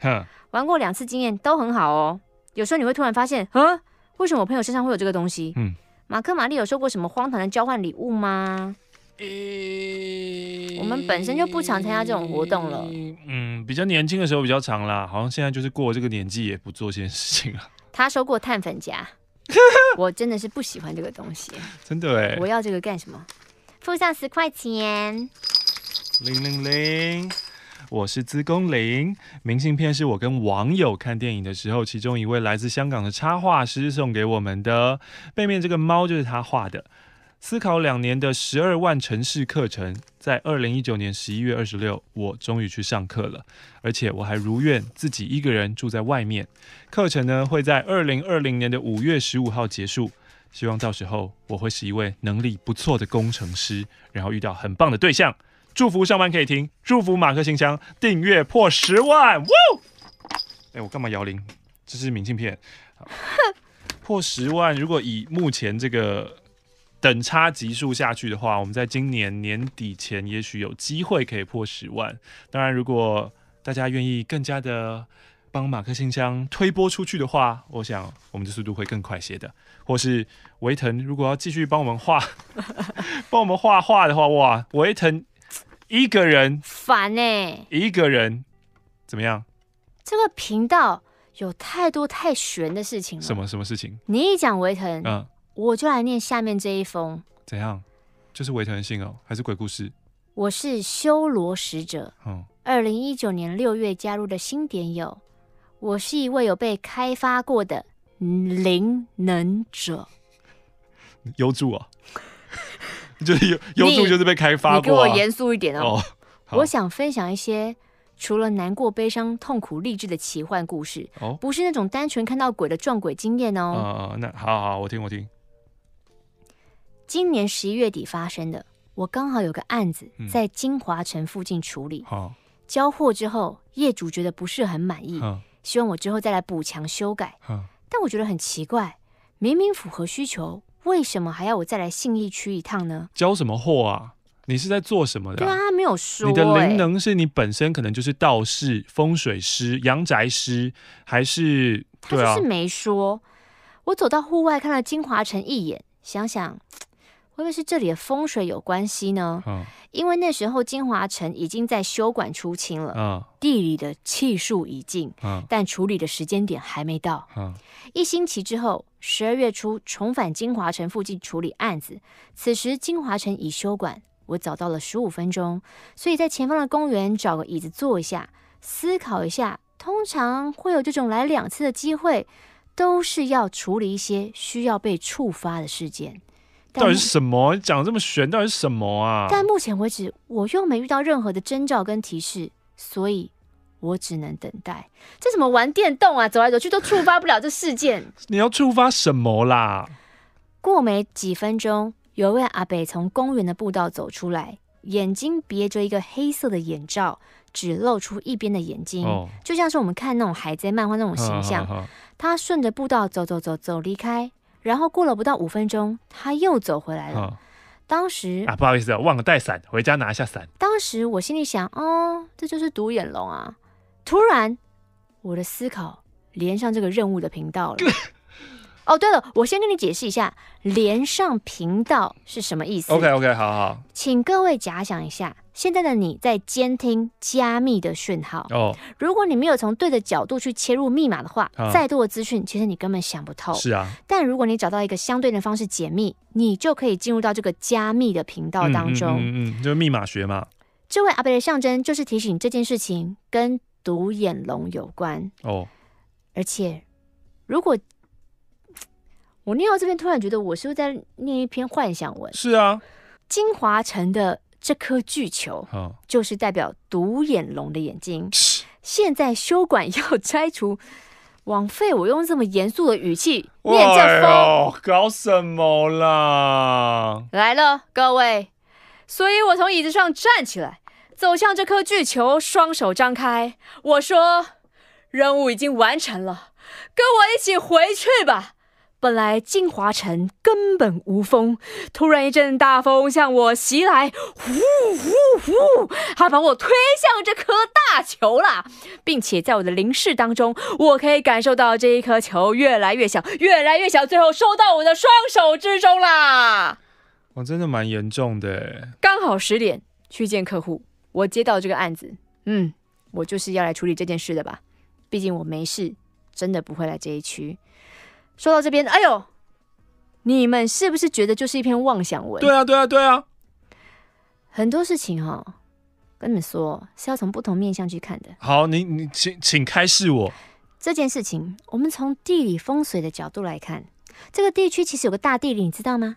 玩过两次，经验都很好哦。有时候你会突然发现，啊，为什么我朋友身上会有这个东西？嗯，马克、玛丽有收过什么荒唐的交换礼物吗？欸、我们本身就不常参加这种活动了。嗯，比较年轻的时候比较常啦，好像现在就是过了这个年纪也不做这件事情了。[LAUGHS] 他收过碳粉夹，[LAUGHS] 我真的是不喜欢这个东西。真的哎，我要这个干什么？付上十块钱。零零零，我是资工零。明信片是我跟网友看电影的时候，其中一位来自香港的插画师送给我们的。背面这个猫就是他画的。思考两年的十二万城市课程，在二零一九年十一月二十六，我终于去上课了，而且我还如愿自己一个人住在外面。课程呢会在二零二零年的五月十五号结束。希望到时候我会是一位能力不错的工程师，然后遇到很棒的对象。祝福上班可以听，祝福马克信箱订阅破十万。哇！[LAUGHS] 哎，我干嘛摇铃？这是明信片。破十万，如果以目前这个等差级数下去的话，我们在今年年底前也许有机会可以破十万。当然，如果大家愿意更加的帮马克信箱推播出去的话，我想我们的速度会更快些的。或是维腾如果要继续帮我们画，[LAUGHS] 帮我们画画的话，哇，维腾一个人烦欸，一个人怎么样？这个频道。有太多太悬的事情了。什么什么事情？你一讲维腾，嗯，我就来念下面这一封。怎样？就是维腾的信哦，还是鬼故事？我是修罗使者，嗯，二零一九年六月加入的新点友。我是一位有被开发过的灵能者。幽助啊，[LAUGHS] 就是幽幽助，就是被开发过啊。你给我严肃一点哦。哦，我想分享一些。除了难过、悲伤、痛苦、励志的奇幻故事，哦，不是那种单纯看到鬼的撞鬼经验哦。呃，那好好，我听我听。今年十一月底发生的，我刚好有个案子在金华城附近处理，嗯，交货之后，业主觉得不是很满意，嗯，希望我之后再来补强修改，嗯，但我觉得很奇怪，明明符合需求，为什么还要我再来信义区一趟呢？交什么货啊？你是在做什么的？对啊，他没有说。你的灵能是你本身可能就是道士、风水师、阳宅师，还是？对啊，他就是没说。我走到户外看了金华城一眼，想想会不会是这里的风水有关系呢？嗯，因为那时候金华城已经在修管出清了，嗯，地里的气数已尽，嗯，但处理的时间点还没到，嗯，一星期之后，十二月初重返金华城附近处理案子，此时金华城已修管。我早到了十五分钟，所以在前方的公园找个椅子坐一下，思考一下。通常会有这种来两次的机会，都是要处理一些需要被触发的事件。到底是什么？你讲这么玄，到底是什么啊？但目前为止，我又没遇到任何的征兆跟提示，所以我只能等待。这怎么玩电动啊？走来走去都触发不了这事件。[LAUGHS] 你要触发什么啦？过没几分钟。有一位阿伯从公园的步道走出来，眼睛别着一个黑色的眼罩，只露出一边的眼睛，哦、就像是我们看那种海贼漫画那种形象。他顺着步道走走走走离开，然后过了不到五分钟，他又走回来了。哦、当时啊，不好意思啊，忘了带伞，回家拿一下伞。当时我心里想，哦，这就是独眼龙啊！突然，我的思考连上这个任务的频道了。[LAUGHS] 哦，对了，我先跟你解释一下，连上频道是什么意思。OK，OK，好好。请各位假想一下，现在的你在监听加密的讯号。哦。如果你没有从对的角度去切入密码的话，嗯、再多的资讯，其实你根本想不透。是啊。但如果你找到一个相对的方式解密，你就可以进入到这个加密的频道当中。嗯嗯，嗯，就是密码学嘛。这位阿贝的象征就是提醒这件事情跟独眼龙有关。哦。而且，如果我念到这边，突然觉得我是不是在念一篇幻想文？是啊，金华城的这颗巨球，就是代表独眼龙的眼睛。现在修管要拆除，枉费我用这么严肃的语气念这封，哎，搞什么啦？来了，各位，所以我从椅子上站起来，走向这颗巨球，双手张开，我说：“任务已经完成了，跟我一起回去吧。”本来金华城根本无风，突然一阵大风向我袭来，呼呼呼，它把我推向这颗大球了，并且在我的凝视当中，我可以感受到这一颗球越来越小，越来越小，最后收到我的双手之中啦。我真的蛮严重的，刚好十点去见客户，我接到这个案子，嗯，我就是要来处理这件事的吧，毕竟我没事，真的不会来这一区。说到这边，哎呦，你们是不是觉得就是一篇妄想文？对啊，对啊，对啊。很多事情哈、哦，跟你们说是要从不同面向去看的。好，你你请请开示我。这件事情，我们从地理风水的角度来看，这个地区其实有个大地理，你知道吗？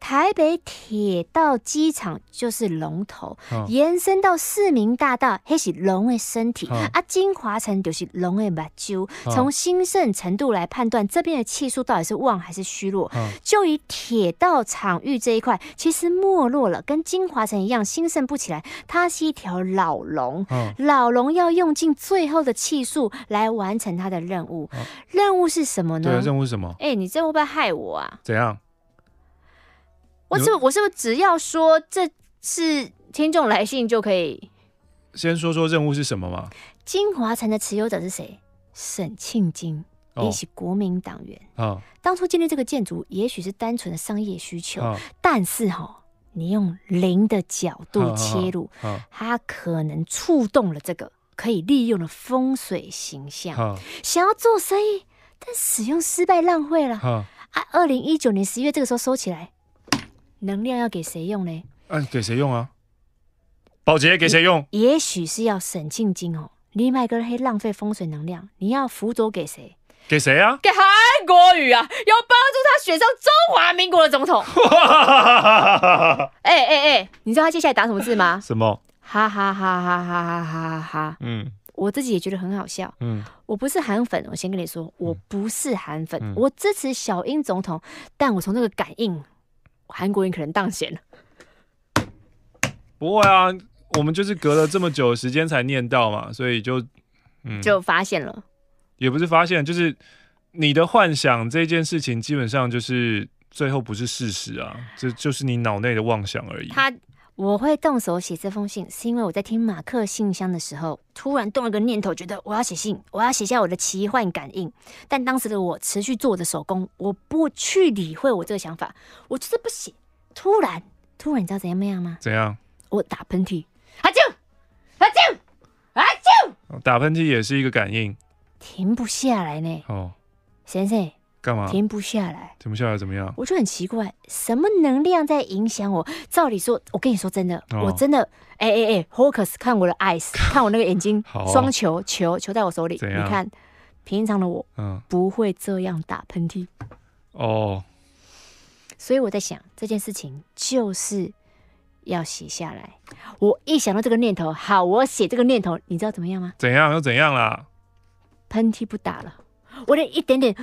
台北铁道机场就是龙头，哦、延伸到市民大道，那是龙的身体、哦、啊。金华城就是龙的目睭。从、哦、兴盛程度来判断，这边的气数到底是旺还是虚弱。哦、就以铁道场域这一块，其实没落了，跟金华城一样兴盛不起来。它是一条老龙，哦、老龙要用尽最后的气数来完成它的任务。哦、任务是什么呢？对，任务是什么？哎、欸，你这会不会害我啊？怎样？我是我是不是只要说这是听众来信就可以？先说说任务是什么吗？金华城的持有者是谁？沈庆金，也是国民党员。哦、当初建立这个建筑，也许是单纯的商业需求，哦、但是哈、哦，你用零的角度切入，它可能触动了这个可以利用的风水形象。哦、想要做生意，但使用失败浪费了。哦、啊，二零一九年十一月这个时候收起来。能量要给谁用呢？嗯、啊，给谁用啊？保洁给谁用？也许是要省庆金哦。你麦哥黑浪费风水能量，你要辅佐给谁？给谁啊？给韩国瑜啊！要帮助他选上中华民国的总统。[LAUGHS] 哎哎哎，你知道他接下来打什么字吗？什么？哈哈哈哈哈哈哈哈！嗯，我自己也觉得很好笑。嗯，我不是韩粉，我先跟你说，我不是韩粉，嗯、我支持小英总统，但我从这个感应。韩国人可能当选了，不会啊，我们就是隔了这么久的时间才念到嘛，所以就嗯，就发现了，也不是发现，就是你的幻想这件事情，基本上就是最后不是事实啊，这就是你脑内的妄想而已。他我会动手写这封信，是因为我在听马克信箱的时候，突然动了个念头，觉得我要写信，我要写下我的奇幻感应。但当时的我持续做我的手工，我不去理会我这个想法，我就是不写。突然，突然，你知道怎样怎样吗？怎样？我打喷嚏，阿啾，阿啾，阿啾，打喷嚏也是一个感应，停不下来呢。哦，先生。干嘛？停不下来，停不下来怎么样？我就很奇怪，什么能量在影响我？照理说，我跟你说真的，哦、我真的，哎哎哎，focus 看我的 eyes，[LAUGHS] 看我那个眼睛，双、哦、球球球在我手里，你看，平常的我，嗯，不会这样打喷嚏。哦，所以我在想这件事情就是要写下来。我一想到这个念头，好，我写这个念头，你知道怎么样吗？怎样又怎样啦？喷嚏不打了。我连一点点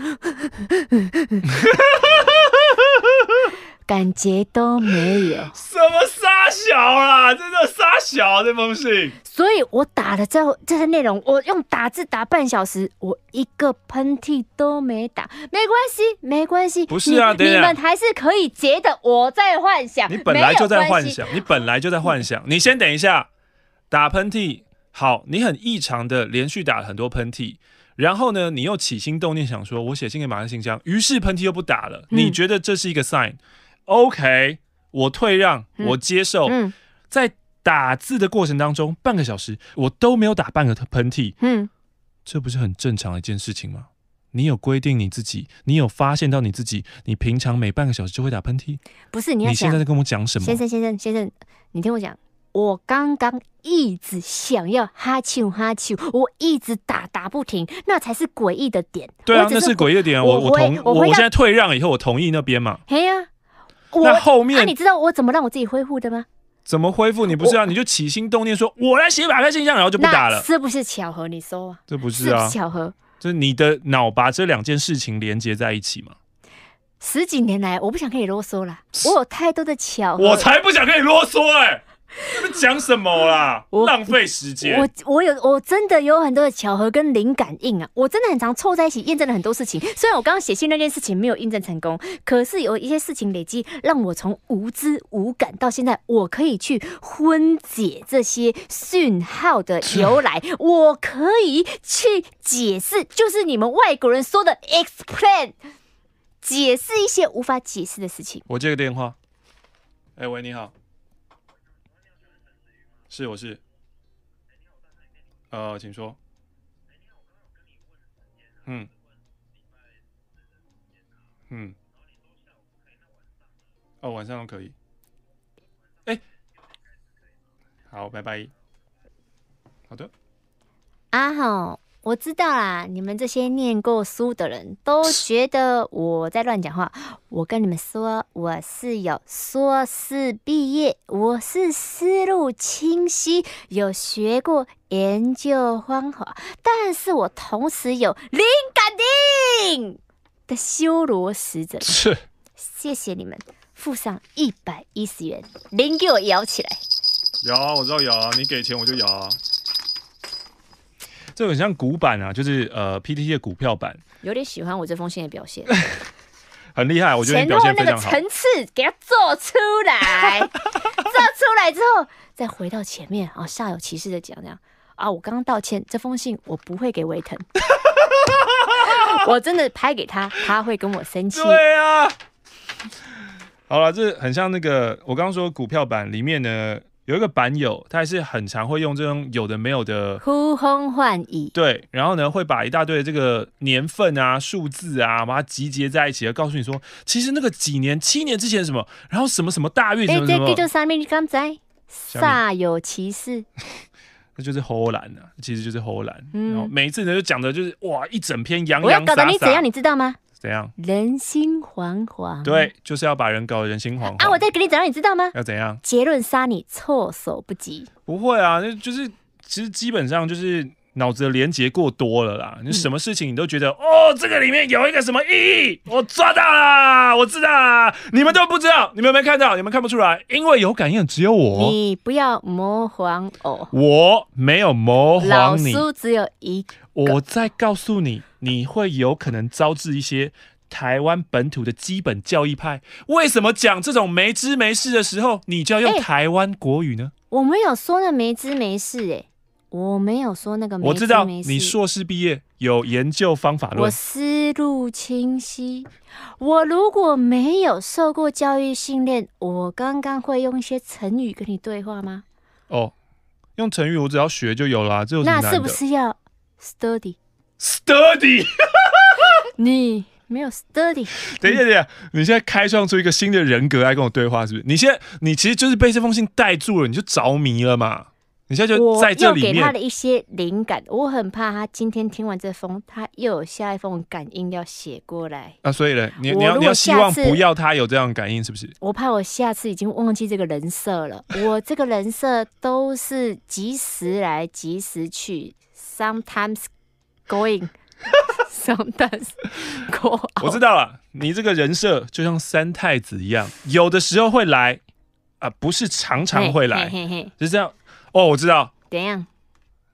感觉都没有。什么杀小啦？真的杀小这封信。所以我打了之后，这些内容我用打字打半小时，我一个喷嚏都没打。没关系，没关系。不是啊，你，你们还是可以截的我在幻想。你本来就在幻想，你本来就在幻想。你先等一下，打喷嚏。好，你很异常的连续打了很多喷嚏。然后呢，你又起心动念想说，我写信给马克信箱，于是喷嚏又不打了。嗯、你觉得这是一个 sign？OK，我退让，嗯、我接受。嗯、在打字的过程当中，半个小时我都没有打半个喷嚏。嗯，这不是很正常的一件事情吗？你有规定你自己，你有发现到你自己，你平常每半个小时就会打喷嚏？不是，你现在在跟我讲什么？先生，先生，先生，你听我讲。我刚刚一直想要哈啾哈啾，我一直打打不停，那才是诡异的点。对啊，是那是诡异的点。我我同我我现在退让以后，我同意那边嘛。嘿呀、啊，那后面、啊、你知道我怎么让我自己恢复的吗？怎么恢复？你不是啊？你就起心动念说，我来写马克信箱，然后就不打了。是不是巧合？你说啊？这不是啊？是巧合？就是你的脑把这两件事情连接在一起嘛？十几年来，我不想跟你啰嗦了。我有太多的巧合，我才不想跟你啰嗦哎、欸。你们讲什么啦？浪费时间。我我有我真的有很多的巧合跟灵感应啊！我真的很常凑在一起验证了很多事情。虽然我刚刚写信那件事情没有验证成功，可是有一些事情累积，让我从无知无感到现在，我可以去分解这些讯号的由来，[LAUGHS] 我可以去解释，就是你们外国人说的 explain，解释一些无法解释的事情。我接个电话。哎、欸，喂，你好。是，我是。呃，请说。嗯。嗯。哦，晚上都可以。哎。好，拜拜。好的。阿好，我知道啦，你们这些念过书的人都觉得我在乱讲话。我跟你们说，我是有硕士毕业，我是思路清晰，有学过研究方法，但是我同时有灵感定的修罗使者。是，谢谢你们，付上一百一十元，铃给我摇起来。摇啊，我知道摇啊，你给钱我就摇啊。这很像股板啊，就是呃 PTT 的股票版。有点喜欢我这封信的表现，[LAUGHS] 很厉害，我觉得你表现非常好。前后那个层次给它做出来，[LAUGHS] 做出来之后再回到前面啊，煞有其事的讲这样啊，我刚刚道歉，这封信我不会给维腾，[LAUGHS] 我真的拍给他，他会跟我生气。对啊，好了，这很像那个我刚刚说股票版里面呢。有一个版友，他还是很常会用这种有的没有的呼风唤雨，对，然后呢会把一大堆这个年份啊、数字啊，把它集结在一起，告诉你说，其实那个几年、七年之前什么，然后什么什么大运什么什么，哎，这叫啥名？你刚才煞有其事，[LAUGHS] 那就是唬烂啊，其实就是唬烂。然后每一次呢就讲的就是哇，一整篇洋洋洒洒，我要搞得你怎样，你知道吗？怎样？人心惶惶。对，就是要把人搞得人心惶惶。啊，我再给你怎样，你知道吗？要怎样？结论杀你措手不及。不会啊，那就是其实基本上就是脑子的连结过多了啦。你什么事情你都觉得、嗯、哦，这个里面有一个什么意义？我抓到啦，我知道啦，你们都不知道，你们没看到，你们看不出来，因为有感应只有我。你不要模仿我，我没有模仿你。只有一个。我再告诉你，你会有可能招致一些台湾本土的基本教义派。为什么讲这种没知没事的时候，你就要用台湾国语呢？欸，我没有说那没知没事，哎，我没有说那个没知没事。我知道你硕士毕业有研究方法论，我思路清晰。我如果没有受过教育训练，我刚刚会用一些成语跟你对话吗？哦，用成语我只要学就有啦。这有难？那是不是要？Study，Study，[LAUGHS] 你没有 study。等一下，等一下，你现在开创出一个新的人格来跟我对话，是不是？你现在，你其实就是被这封信带住了，你就着迷了嘛？你现在就在这里给他的一些灵感，我很怕他今天听完这封，他又有下一封感应要写过来。啊，所以呢，你你要你要希望不要他有这样的感应，是不是？我怕我下次已经忘记这个人设了。[LAUGHS] 我这个人设都是及时来，及时去。Sometimes going, [LAUGHS] sometimes go。我知道了，你这个人设就像三太子一样，有的时候会来啊、呃，不是常常会来，嘿嘿是这样。哦，我知道。怎样？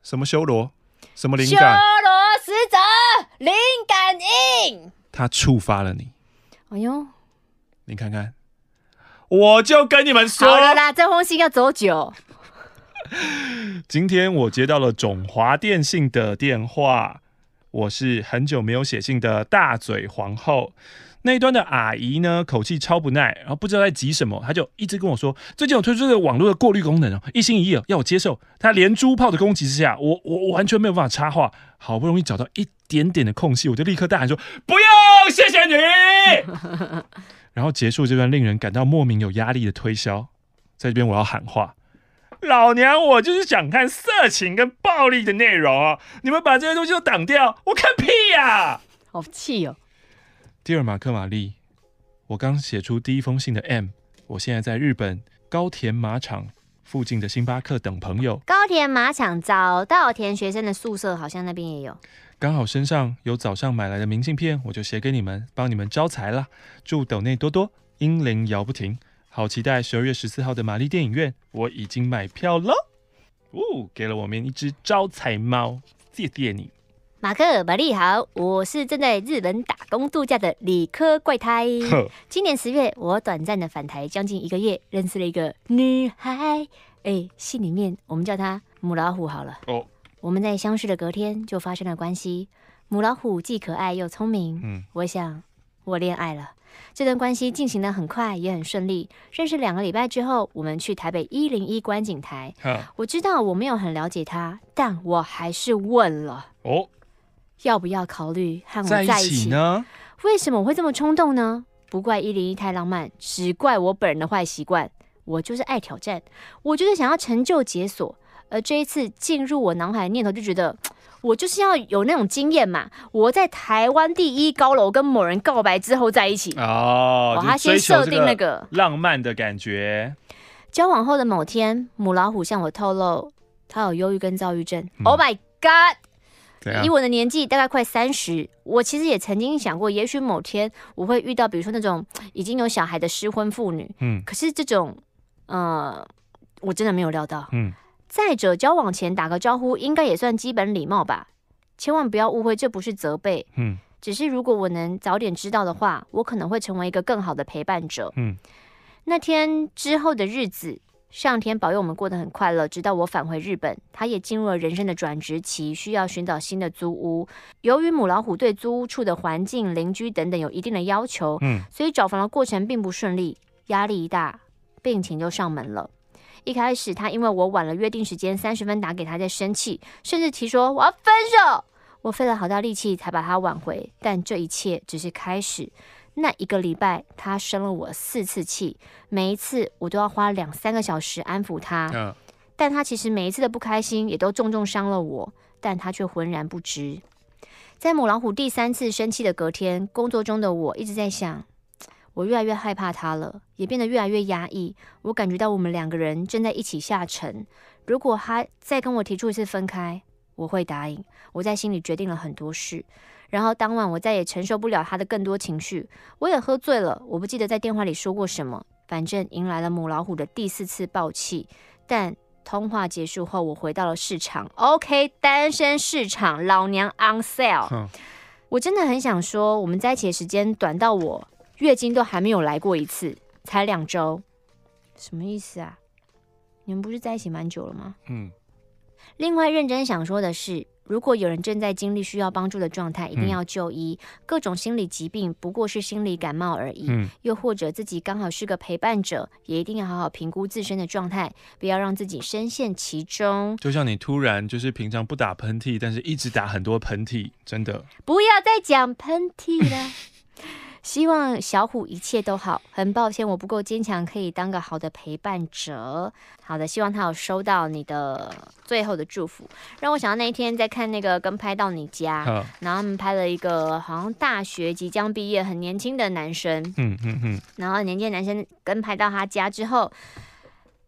什么修罗？什么灵感？修罗使者，灵感应。他触发了你。哎呦，你看看，我就跟你们说好了啦，这封信要走久。[LAUGHS] 今天我接到了中华电信的电话，我是很久没有写信的大嘴皇后。那一端的阿姨呢，口气超不耐，然后不知道在急什么，她就一直跟我说，最近有推出这个网络的过滤功能哦，一心一意要我接受。她连珠炮的攻击之下，我我完全没有办法插话，好不容易找到一点点的空隙，我就立刻大喊说：“不用，谢谢你。”然后结束这段令人感到莫名有压力的推销，在这边我要喊话。老娘我就是想看色情跟暴力的内容啊！你们把这些东西都挡掉，我看屁呀！好气哦！蒂尔马克玛丽，我刚写出第一封信的 M，我现在在日本高田马场附近的星巴克等朋友。高田马场早稻田学生的宿舍好像那边也有。刚好身上有早上买来的明信片，我就写给你们，帮你们招财了。祝斗内多多，英灵摇不停。好期待十二月十四号的玛丽电影院，我已经买票了。哦，给了我们一只招财猫，谢谢你。马克、玛丽好，我是正在日本打工度假的理科怪胎。今年十月，我短暂的返台将近一个月，认识了一个女孩。哎，信里面我们叫她母老虎好了。哦，我们在相识的隔天就发生了关系。母老虎既可爱又聪明。嗯，我想我恋爱了。这段关系进行的很快，也很顺利。认识两个礼拜之后，我们去台北一零一观景台。我知道我没有很了解他，但我还是问了哦，要不要考虑和我在一起，呢？为什么我会这么冲动呢？不怪一零一太浪漫，只怪我本人的坏习惯。我就是爱挑战，我就是想要成就解锁。而这一次进入我脑海的念头，就觉得 [TSK] 我就是要有那种经验嘛。我在台湾第一高楼跟某人告白之后在一起哦，他先设定那个浪漫的感觉。交往后的某天，母老虎向我透露，他有忧郁跟躁郁症。嗯、Oh my god！以我的年纪，大概快三十，我其实也曾经想过，也许某天我会遇到，比如说那种已经有小孩的失婚妇女。嗯，可是这种，呃，我真的没有料到。嗯，再者，交往前打个招呼，应该也算基本礼貌吧？千万不要误会，这不是责备。嗯，只是如果我能早点知道的话，我可能会成为一个更好的陪伴者。嗯，那天之后的日子。上天保佑我们过得很快乐，直到我返回日本，他也进入了人生的转职期，需要寻找新的租屋。由于母老虎对租屋处的环境、邻居等等有一定的要求，嗯，所以找房的过程并不顺利，压力一大，病情就上门了。一开始他因为我晚了约定时间三十分打给他，在生气，甚至提说我要分手。我费了好大力气才把他挽回，但这一切只是开始。那一个礼拜，他生了我四次气，每一次我都要花两三个小时安抚他。Uh. 但他其实每一次的不开心，也都重重伤了我，但他却浑然不知。在母老虎第三次生气的隔天，工作中的我一直在想，我越来越害怕他了，也变得越来越压抑。我感觉到我们两个人正在一起下沉。如果他再跟我提出一次分开，我会答应。我在心里决定了很多事。然后当晚我再也承受不了他的更多情绪，我也喝醉了。我不记得在电话里说过什么，反正迎来了母老虎的第四次爆气。但通话结束后，我回到了市场。OK，单身市场，老娘 on sale。嗯。我真的很想说，我们在一起的时间短到我月经都还没有来过一次，才两周，什么意思啊？你们不是在一起蛮久了吗？嗯。另外，认真想说的是。如果有人正在经历需要帮助的状态，一定要就医。嗯、各种心理疾病不过是心理感冒而已。嗯、又或者自己刚好是个陪伴者，也一定要好好评估自身的状态，不要让自己深陷其中。就像你突然就是平常不打喷嚏，但是一直打很多喷嚏，真的不要再讲喷嚏了。[LAUGHS] 希望小虎一切都好。很抱歉，我不够坚强，可以当个好的陪伴者。好的，希望他有收到你的最后的祝福。让我想到那一天在看那个跟拍到你家，哦、然后他们拍了一个好像大学即将毕业、很年轻的男生。嗯嗯嗯。然后年轻的男生跟拍到他家之后，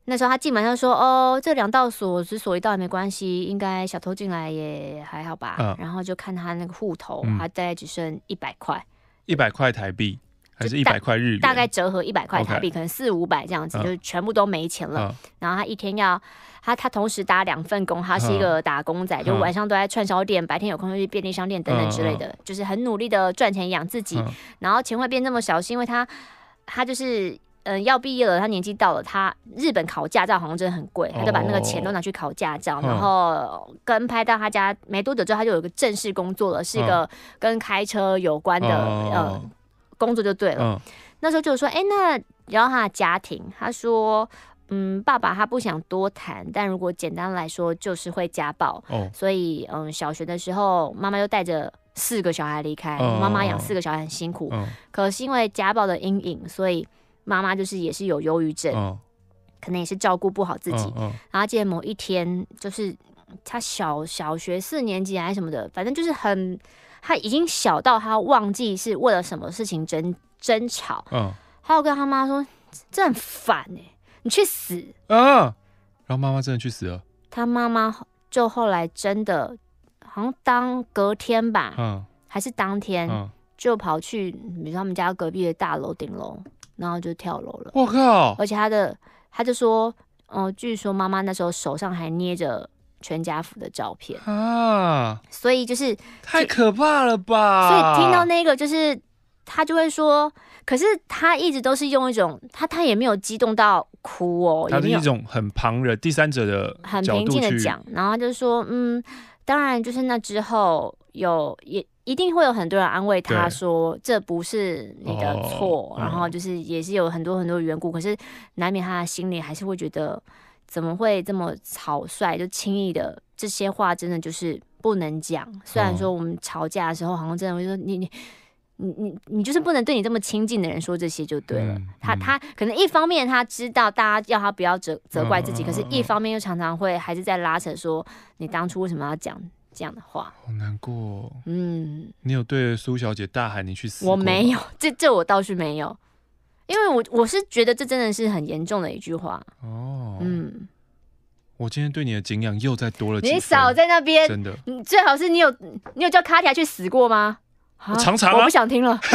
那时候他进门就说：“哦，这两道锁只锁一道也没关系，应该小偷进来也还好吧。哦”然后就看他那个户头，嗯、他大概只剩一百块。一百块台币还是一百块日元？大概折合一百块台币.可能四五百这样子，uh, 就是全部都没钱了。Uh, 然后他一天要他他同时打两份工，他是一个打工仔，uh, 就晚上都在串烧店，白天有空就去便利商店等等之类的，uh, 就是很努力的赚钱养自己。Uh, 然后钱会变那么小，是因为他他就是嗯、呃、要毕业了，他年纪到了，他日本考驾照好像真的很贵，他就把那个钱都拿去考驾照。Uh, 然后跟拍到他家没多久之后，他就有个正式工作了，是一个跟开车有关的、uh, 呃。工作就对了，嗯、那时候就说，哎、欸，那然后他的家庭，他说，嗯，爸爸他不想多谈，但如果简单来说，就是会家暴，哦、所以，嗯，小学的时候，妈妈就带着四个小孩离开，妈妈养四个小孩很辛苦，哦、可是因为家暴的阴影，所以妈妈就是也是有忧郁症，哦、可能也是照顾不好自己，然后记得某一天，就是他小小学四年级还是什么的，反正就是很。他已经小到他忘记是为了什么事情争争吵，嗯，他有跟他妈说：“这很烦哎、欸，你去死！”啊，然后妈妈真的去死了。他妈妈就后来真的好像当隔天吧，嗯，还是当天，嗯、就跑去比如说他们家隔壁的大楼顶楼，然后就跳楼了。我靠！而且他的他就说，哦、呃，据说妈妈那时候手上还捏着。全家福的照片啊，所以就是太可怕了吧？所以听到那个，就是他就会说，可是他一直都是用一种他他也没有激动到哭哦，他是一种很旁人第三者的很平静的讲，然后他就说，嗯，当然就是那之后有也一定会有很多人安慰他说，这不是你的错，哦、然后就是也是有很多很多缘故，嗯、可是难免他的心里还是会觉得。怎么会这么草率？就轻易的这些话，真的就是不能讲。虽然说我们吵架的时候，好像真的会说你你你你你就是不能对你这么亲近的人说这些就对了。嗯、他他可能一方面他知道大家要他不要责责怪自己，嗯、可是一方面又常常会还是在拉扯说你当初为什么要讲这样的话，好难过、哦。嗯，你有对苏小姐大喊你去死？我没有，[LAUGHS] 这这我倒是没有，因为我我是觉得这真的是很严重的一句话。哦，嗯，我今天对你的敬仰又再多了几。你少在那边，真的，你最好是你有你有叫卡提亚去死过吗？常常、啊，我不想听了。[LAUGHS]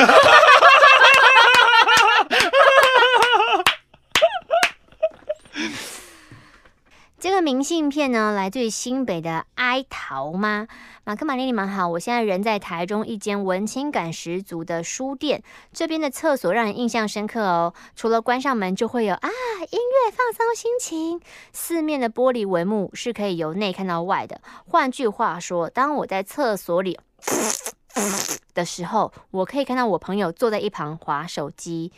这个明信片呢，来自于新北的哀桃吗？马克、玛丽，你们好，我现在人在台中一间文青感十足的书店，这边的厕所让人印象深刻哦。除了关上门就会有啊音乐放松心情，四面的玻璃帷幕是可以由内看到外的。换句话说，当我在厕所里 [COUGHS] 的时候，我可以看到我朋友坐在一旁滑手机。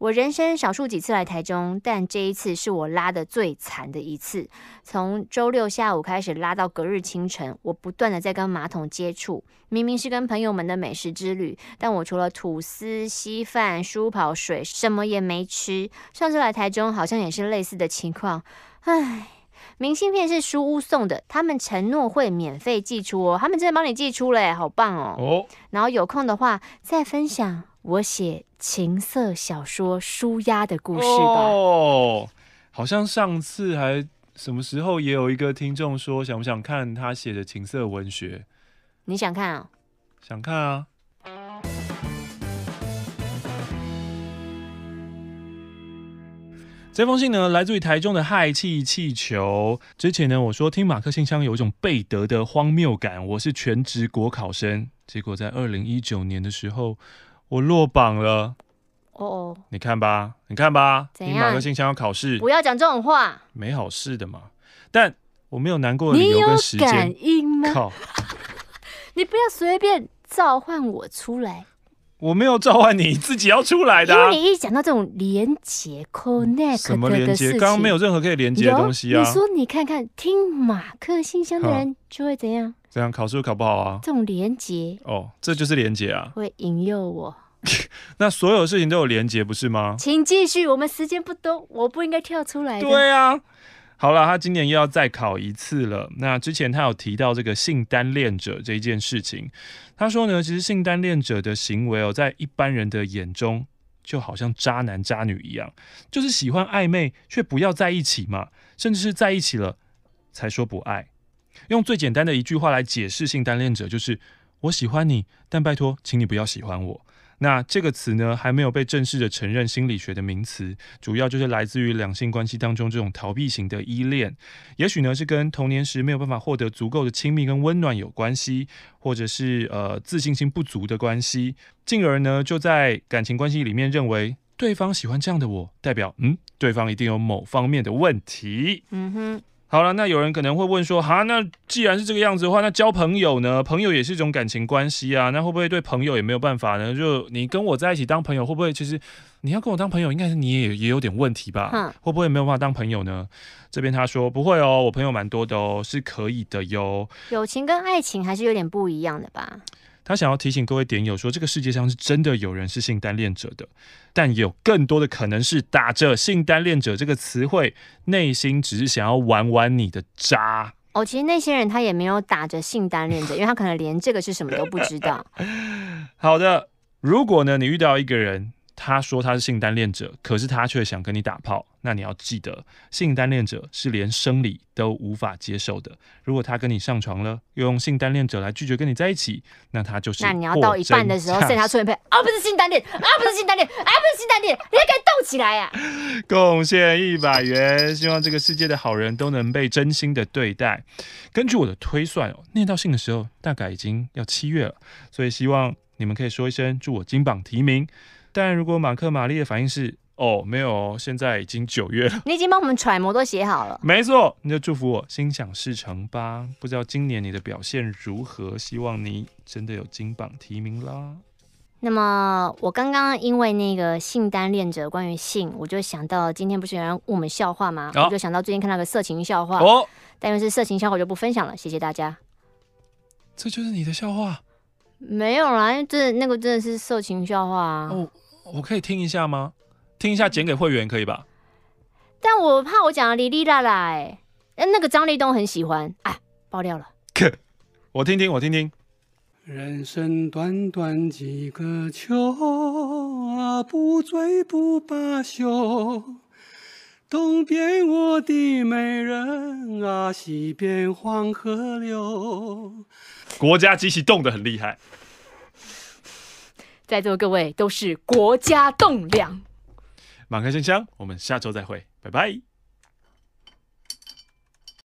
我人生少数几次来台中，但这一次是我拉的最惨的一次。从周六下午开始拉到隔日清晨，我不断的在跟马桶接触。明明是跟朋友们的美食之旅，但我除了吐司、稀饭、舒跑水，什么也没吃。上次来台中好像也是类似的情况。唉，明信片是书屋送的，他们承诺会免费寄出哦，他们真的帮你寄出嘞，好棒哦。哦，然后有空的话再分享。我写情色小说舒压的故事吧。哦，好像上次还什么时候也有一个听众说想不想看他写的情色文学？你想看啊？想看啊。这封信呢，来自于台中的氦气气球。之前呢，我说听马克信箱有一种背德的荒谬感。我是全职国考生，结果在二零一九年的时候。我落榜了，哦哦，你看吧，你看吧，怎样？你马克信箱要考试，不要讲这种话，没好事的嘛。但我没有难过的理由跟时间。你有感应吗？靠，[LAUGHS] 你不要随便召唤我出来。我没有召唤你，自己要出来的、啊。因为你一讲到这种连接 connect 什么连接？刚刚没有任何可以连接的东西啊。你说你看看，听马克信箱的人就会怎样？这样考试考不好啊？这种连接哦，这就是连接啊，会引诱我。[LAUGHS] 那所有事情都有连接，不是吗？请继续，我们时间不多，我不应该跳出来的。对啊，好了，他今年又要再考一次了。那之前他有提到这个性单恋者这一件事情，他说呢，其实性单恋者的行为哦，在一般人的眼中就好像渣男渣女一样，就是喜欢暧昧却不要在一起嘛，甚至是在一起了才说不爱。用最简单的一句话来解释性单恋者，就是我喜欢你，但拜托，请你不要喜欢我。那这个词呢，还没有被正式的承认心理学的名词，主要就是来自于两性关系当中这种逃避型的依恋，也许呢是跟童年时没有办法获得足够的亲密跟温暖有关系，或者是呃自信心不足的关系，进而呢就在感情关系里面认为对方喜欢这样的我，代表嗯对方一定有某方面的问题。嗯哼。好了，那有人可能会问说，哈，那既然是这个样子的话，那交朋友呢？朋友也是一种感情关系啊，那会不会对朋友也没有办法呢？就你跟我在一起当朋友，会不会其实你要跟我当朋友，应该是你也也有点问题吧？嗯，会不会没有办法当朋友呢？这边他说不会哦，我朋友蛮多的哦，是可以的哟。友情跟爱情还是有点不一样的吧？他想要提醒各位点友说，这个世界上是真的有人是性单恋者的，但有更多的可能是打着性单恋者这个词汇，内心只是想要玩玩你的渣。哦，其实那些人他也没有打着性单恋者，因为他可能连这个是什么都不知道。[LAUGHS] 好的，如果呢，你遇到一个人。他说他是性单恋者，可是他却想跟你打炮。那你要记得，性单恋者是连生理都无法接受的。如果他跟你上床了，又用性单恋者来拒绝跟你在一起，那他就是……那你要到一半的时候，剩他出一配啊，不是性单恋啊，不是性单恋啊，不是性单恋，你还敢动起来呀、啊？[LAUGHS] 贡献一百元，希望这个世界的好人都能被真心的对待。根据我的推算哦，念到信的时候大概已经要七月了，所以希望你们可以说一声祝我金榜题名。但如果马克玛丽的反应是哦，没有，现在已经九月了，你已经帮我们揣摩都写好了，没错，你就祝福我心想事成吧。不知道今年你的表现如何？希望你真的有金榜题名啦。那么我刚刚因为那个性单恋者关于性，我就想到今天不是有人问我们笑话吗？哦、我就想到最近看到个色情笑话哦，但因为是色情笑话，我就不分享了。谢谢大家。这就是你的笑话？没有啦，因为这那个真的是色情笑话啊。哦我可以听一下吗？听一下剪给会员可以吧？但我怕我讲的哩哩啦啦，哎，那个张立东很喜欢，哎，爆料了。我听听，我听听。人生短短几个秋啊，不醉不罢休。东边我的美人啊，西边黄河流。国家机器动得很厉害，在座各位都是国家栋梁。满开信箱，我们下周再会，拜拜。